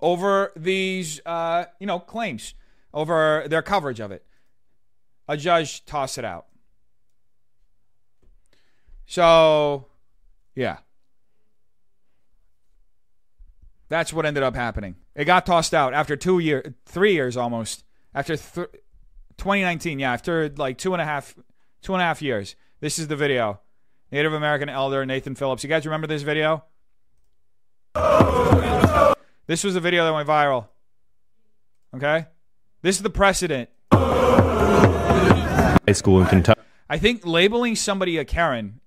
Speaker 1: over these, uh, you know, claims, over their coverage of it. A judge tossed it out. So, yeah. That's what ended up happening. It got tossed out after two years, three years almost. After th- 2019, yeah, after like two and a half, two and a half years. This is the video. Native American elder Nathan Phillips. You guys remember this video? This was a video that went viral. Okay? This is the precedent.
Speaker 42: High school in Kentucky.
Speaker 1: I think labeling somebody a Karen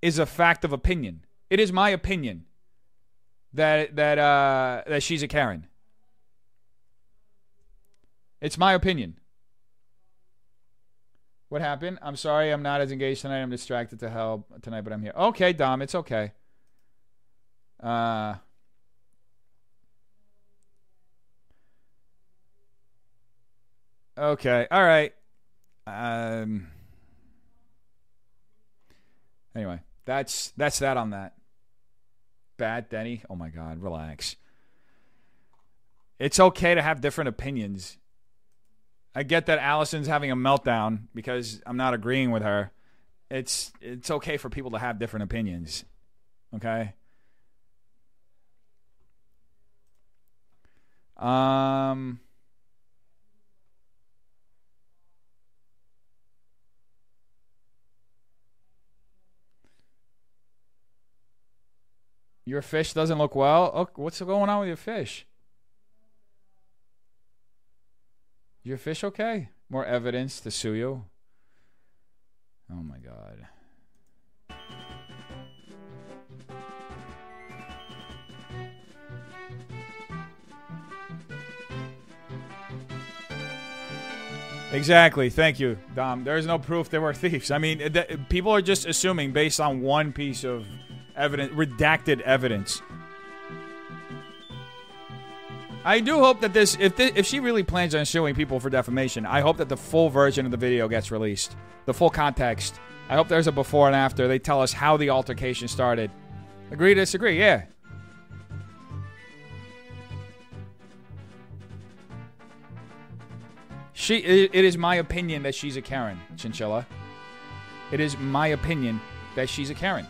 Speaker 1: is a fact of opinion. It is my opinion that that uh, that she's a Karen. It's my opinion. What happened? I'm sorry, I'm not as engaged tonight. I'm distracted to hell tonight, but I'm here. Okay, Dom, it's okay. Uh Okay. All right. Um. Anyway, that's that's that on that. Bad Denny. Oh my God, relax. It's okay to have different opinions. I get that Allison's having a meltdown because I'm not agreeing with her. It's it's okay for people to have different opinions. Okay? Um Your fish doesn't look well. Oh, what's going on with your fish? Your fish okay? More evidence to sue you. Oh my god. Exactly. Thank you, Dom. There's no proof they were thieves. I mean, people are just assuming based on one piece of evidence, redacted evidence. I do hope that this, if this, if she really plans on suing people for defamation, I hope that the full version of the video gets released, the full context. I hope there's a before and after. They tell us how the altercation started. Agree, disagree? Yeah. She, it, is my opinion that she's a Karen, Chinchilla. It is my opinion that she's a Karen.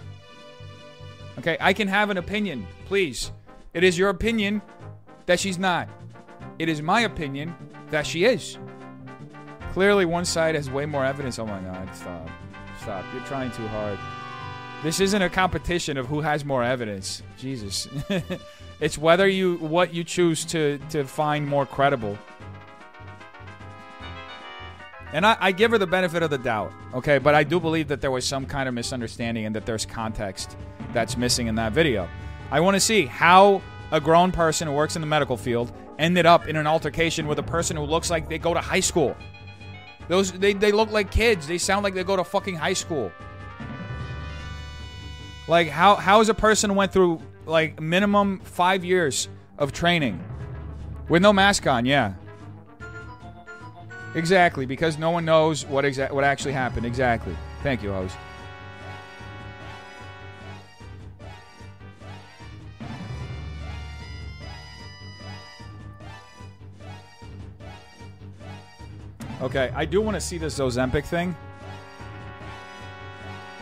Speaker 1: Okay, I can have an opinion, please. It is your opinion that she's not. It is my opinion that she is. Clearly, one side has way more evidence. Oh my God! Stop, stop! You're trying too hard. This isn't a competition of who has more evidence. Jesus, <laughs> it's whether you what you choose to to find more credible. And I, I give her the benefit of the doubt, okay? But I do believe that there was some kind of misunderstanding and that there's context that's missing in that video. I want to see how a grown person who works in the medical field ended up in an altercation with a person who looks like they go to high school. Those they, they look like kids. They sound like they go to fucking high school. Like how how is a person went through like minimum five years of training with no mask on? Yeah, exactly. Because no one knows what exa- what actually happened. Exactly. Thank you, Hose. Okay, I do want to see this Ozempic thing.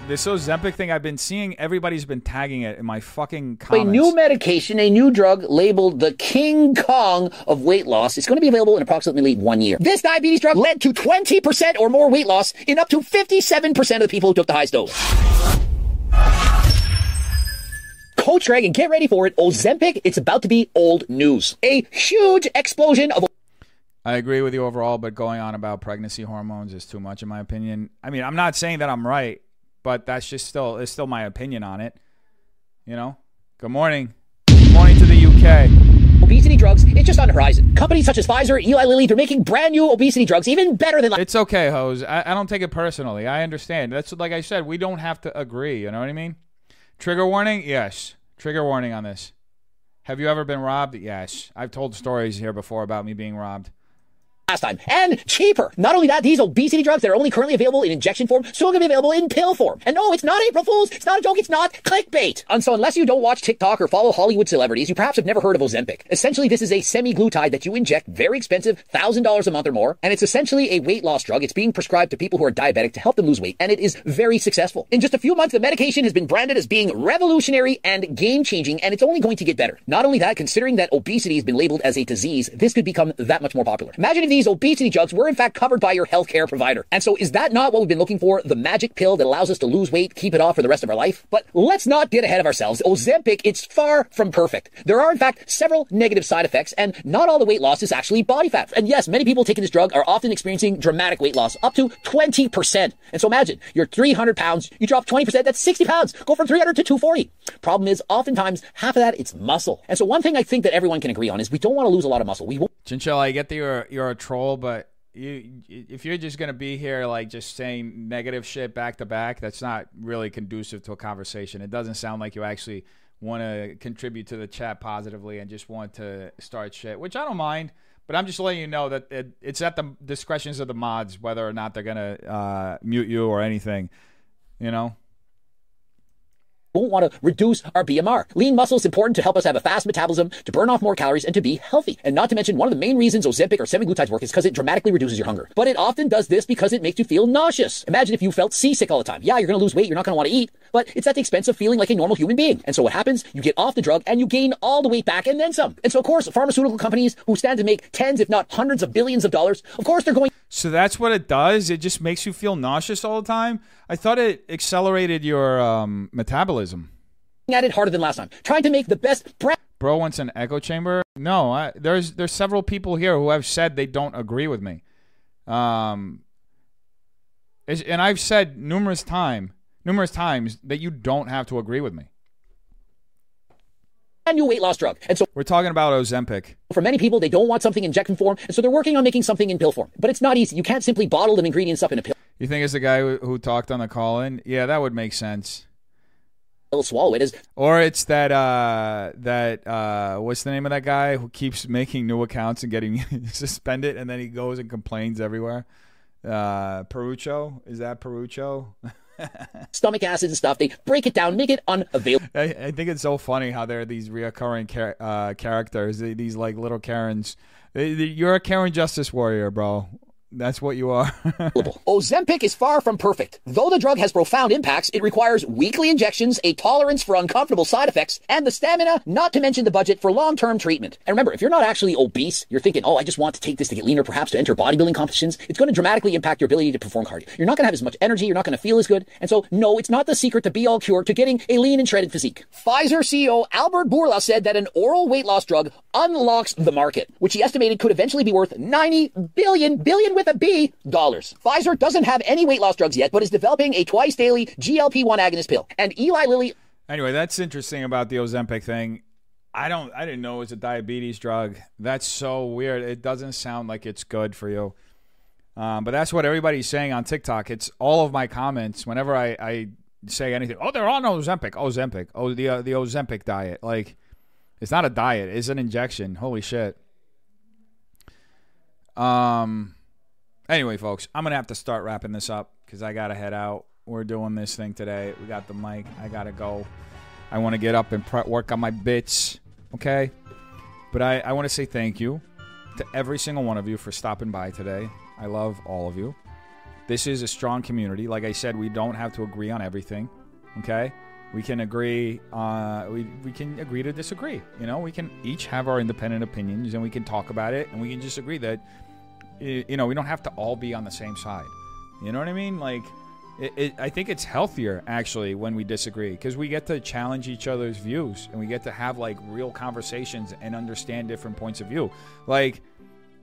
Speaker 1: This Ozempic thing, I've been seeing everybody's been tagging it in my fucking
Speaker 42: A new medication, a new drug labeled the King Kong of weight loss. It's going to be available in approximately one year. This diabetes drug led to 20% or more weight loss in up to 57% of the people who took the highest dose. Coach Greg, and get ready for it. Ozempic, it's about to be old news. A huge explosion of
Speaker 1: I agree with you overall, but going on about pregnancy hormones is too much in my opinion. I mean, I'm not saying that I'm right, but that's just still it's still my opinion on it. You know? Good morning. Good morning to the UK.
Speaker 42: obesity drugs. It's just on the horizon. Companies such as Pfizer, Eli Lilly, they're making brand new obesity drugs even better than
Speaker 1: It's okay, Hose. I, I don't take it personally. I understand. That's like I said, we don't have to agree. You know what I mean? Trigger warning? Yes. Trigger warning on this. Have you ever been robbed? Yes. I've told stories here before about me being robbed.
Speaker 42: Last time. And cheaper. Not only that, these obesity drugs that are only currently available in injection form, soon going to be available in pill form. And no, it's not April Fool's. It's not a joke. It's not clickbait. And so unless you don't watch TikTok or follow Hollywood celebrities, you perhaps have never heard of Ozempic. Essentially, this is a semaglutide that you inject, very expensive, $1,000 a month or more. And it's essentially a weight loss drug. It's being prescribed to people who are diabetic to help them lose weight. And it is very successful. In just a few months, the medication has been branded as being revolutionary and game-changing, and it's only going to get better. Not only that, considering that obesity has been labeled as a disease, this could become that much more popular. Imagine if these obesity drugs were in fact covered by your healthcare provider. And so is that not what we've been looking for? The magic pill that allows us to lose weight, keep it off for the rest of our life? But let's not get ahead of ourselves. Ozempic, it's far from perfect. There are in fact several negative side effects, and not all the weight loss is actually body fat. And yes, many people taking this drug are often experiencing dramatic weight loss, up to 20%. And so imagine, you're 300 pounds, you drop 20%, that's 60 pounds. Go from 300 to 240. Problem is, oftentimes, half of that, it's muscle. And so one thing I think that everyone can agree on is we don't want to lose a lot of muscle. We won't
Speaker 1: Chinchilla, I get that you're you're a troll, but you if you're just gonna be here like just saying negative shit back to back, that's not really conducive to a conversation. It doesn't sound like you actually want to contribute to the chat positively and just want to start shit, which I don't mind. But I'm just letting you know that it, it's at the discretions of the mods whether or not they're gonna uh, mute you or anything. You know.
Speaker 42: Won't want to reduce our BMR. Lean muscle is important to help us have a fast metabolism, to burn off more calories, and to be healthy. And not to mention, one of the main reasons Ozempic or semaglutides work is because it dramatically reduces your hunger. But it often does this because it makes you feel nauseous. Imagine if you felt seasick all the time. Yeah, you're going to lose weight, you're not going to want to eat, but it's at the expense of feeling like a normal human being. And so what happens? You get off the drug and you gain all the weight back and then some. And so of course, pharmaceutical companies who stand to make tens, if not hundreds of billions of dollars, of course they're going
Speaker 1: So that's what it does. It just makes you feel nauseous all the time. I thought it accelerated your um, metabolism.
Speaker 42: at it harder than last time, trying to make the best
Speaker 1: Bro wants an echo chamber. No, I, there's there's several people here who have said they don't agree with me. Um, and I've said numerous time, numerous times that you don't have to agree with me.
Speaker 42: A new weight loss drug. And so
Speaker 1: We're talking about Ozempic.
Speaker 42: For many people, they don't want something in injection form, and so they're working on making something in pill form. But it's not easy. You can't simply bottle the ingredients up in a pill.
Speaker 1: You think it's the guy who, who talked on the call-in? Yeah, that would make sense.
Speaker 42: They'll swallow it is.
Speaker 1: Or it's that uh that uh what's the name of that guy who keeps making new accounts and getting <laughs> suspended and then he goes and complains everywhere. Uh Perucho? Is that Perucho? <laughs>
Speaker 42: Stomach acids and stuff. They break it down, make it unavailable.
Speaker 1: I, I think it's so funny how there are these reoccurring char- uh, characters, these like little Karens. You're a Karen Justice Warrior, bro. That's what you are. <laughs>
Speaker 42: Ozempic is far from perfect. Though the drug has profound impacts, it requires weekly injections, a tolerance for uncomfortable side effects, and the stamina, not to mention the budget for long-term treatment. And remember, if you're not actually obese, you're thinking, oh, I just want to take this to get leaner, perhaps to enter bodybuilding competitions, it's going to dramatically impact your ability to perform cardio. You're not going to have as much energy, you're not going to feel as good. And so, no, it's not the secret to be all cure to getting a lean and shredded physique. Pfizer CEO Albert Bourla said that an oral weight loss drug unlocks the market, which he estimated could eventually be worth 90 billion, billion with a B, dollars. Pfizer doesn't have any weight loss drugs yet, but is developing a twice daily GLP-1 agonist pill. And Eli Lilly
Speaker 1: Anyway, that's interesting about the Ozempic thing. I don't I didn't know it was a diabetes drug. That's so weird. It doesn't sound like it's good for you. Um, but that's what everybody's saying on TikTok. It's all of my comments whenever I, I say anything. Oh, they're on Ozempic. Ozempic. Oh, the uh, the Ozempic diet. Like, it's not a diet. It's an injection. Holy shit. Um. Anyway, folks, I'm gonna have to start wrapping this up because I gotta head out. We're doing this thing today. We got the mic. I gotta go. I want to get up and pre- work on my bits. Okay. But I, I want to say thank you to every single one of you for stopping by today. I love all of you. This is a strong community. Like I said, we don't have to agree on everything. Okay? We can agree uh, we, we can agree to disagree. You know, we can each have our independent opinions and we can talk about it and we can just agree that you know, we don't have to all be on the same side. You know what I mean? Like it, it, I think it's healthier actually when we disagree because we get to challenge each other's views and we get to have like real conversations and understand different points of view. Like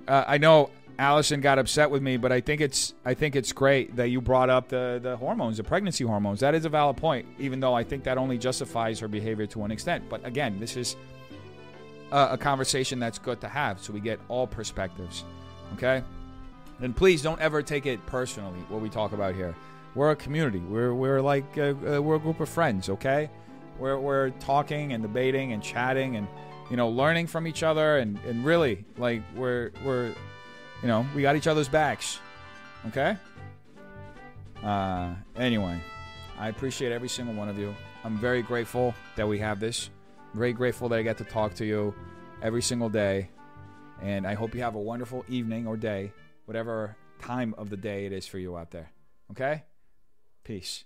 Speaker 1: uh, I know Allison got upset with me, but I think it's I think it's great that you brought up the the hormones, the pregnancy hormones. That is a valid point, even though I think that only justifies her behavior to an extent. But again, this is a, a conversation that's good to have, so we get all perspectives. Okay, and please don't ever take it personally what we talk about here. We're a community. We're we're like uh, uh, we're a group of friends. Okay, we're we're talking and debating and chatting and you know learning from each other and and really like we're we're you know, we got each other's backs. Okay? Uh, anyway, I appreciate every single one of you. I'm very grateful that we have this. Very grateful that I get to talk to you every single day. And I hope you have a wonderful evening or day, whatever time of the day it is for you out there. Okay? Peace.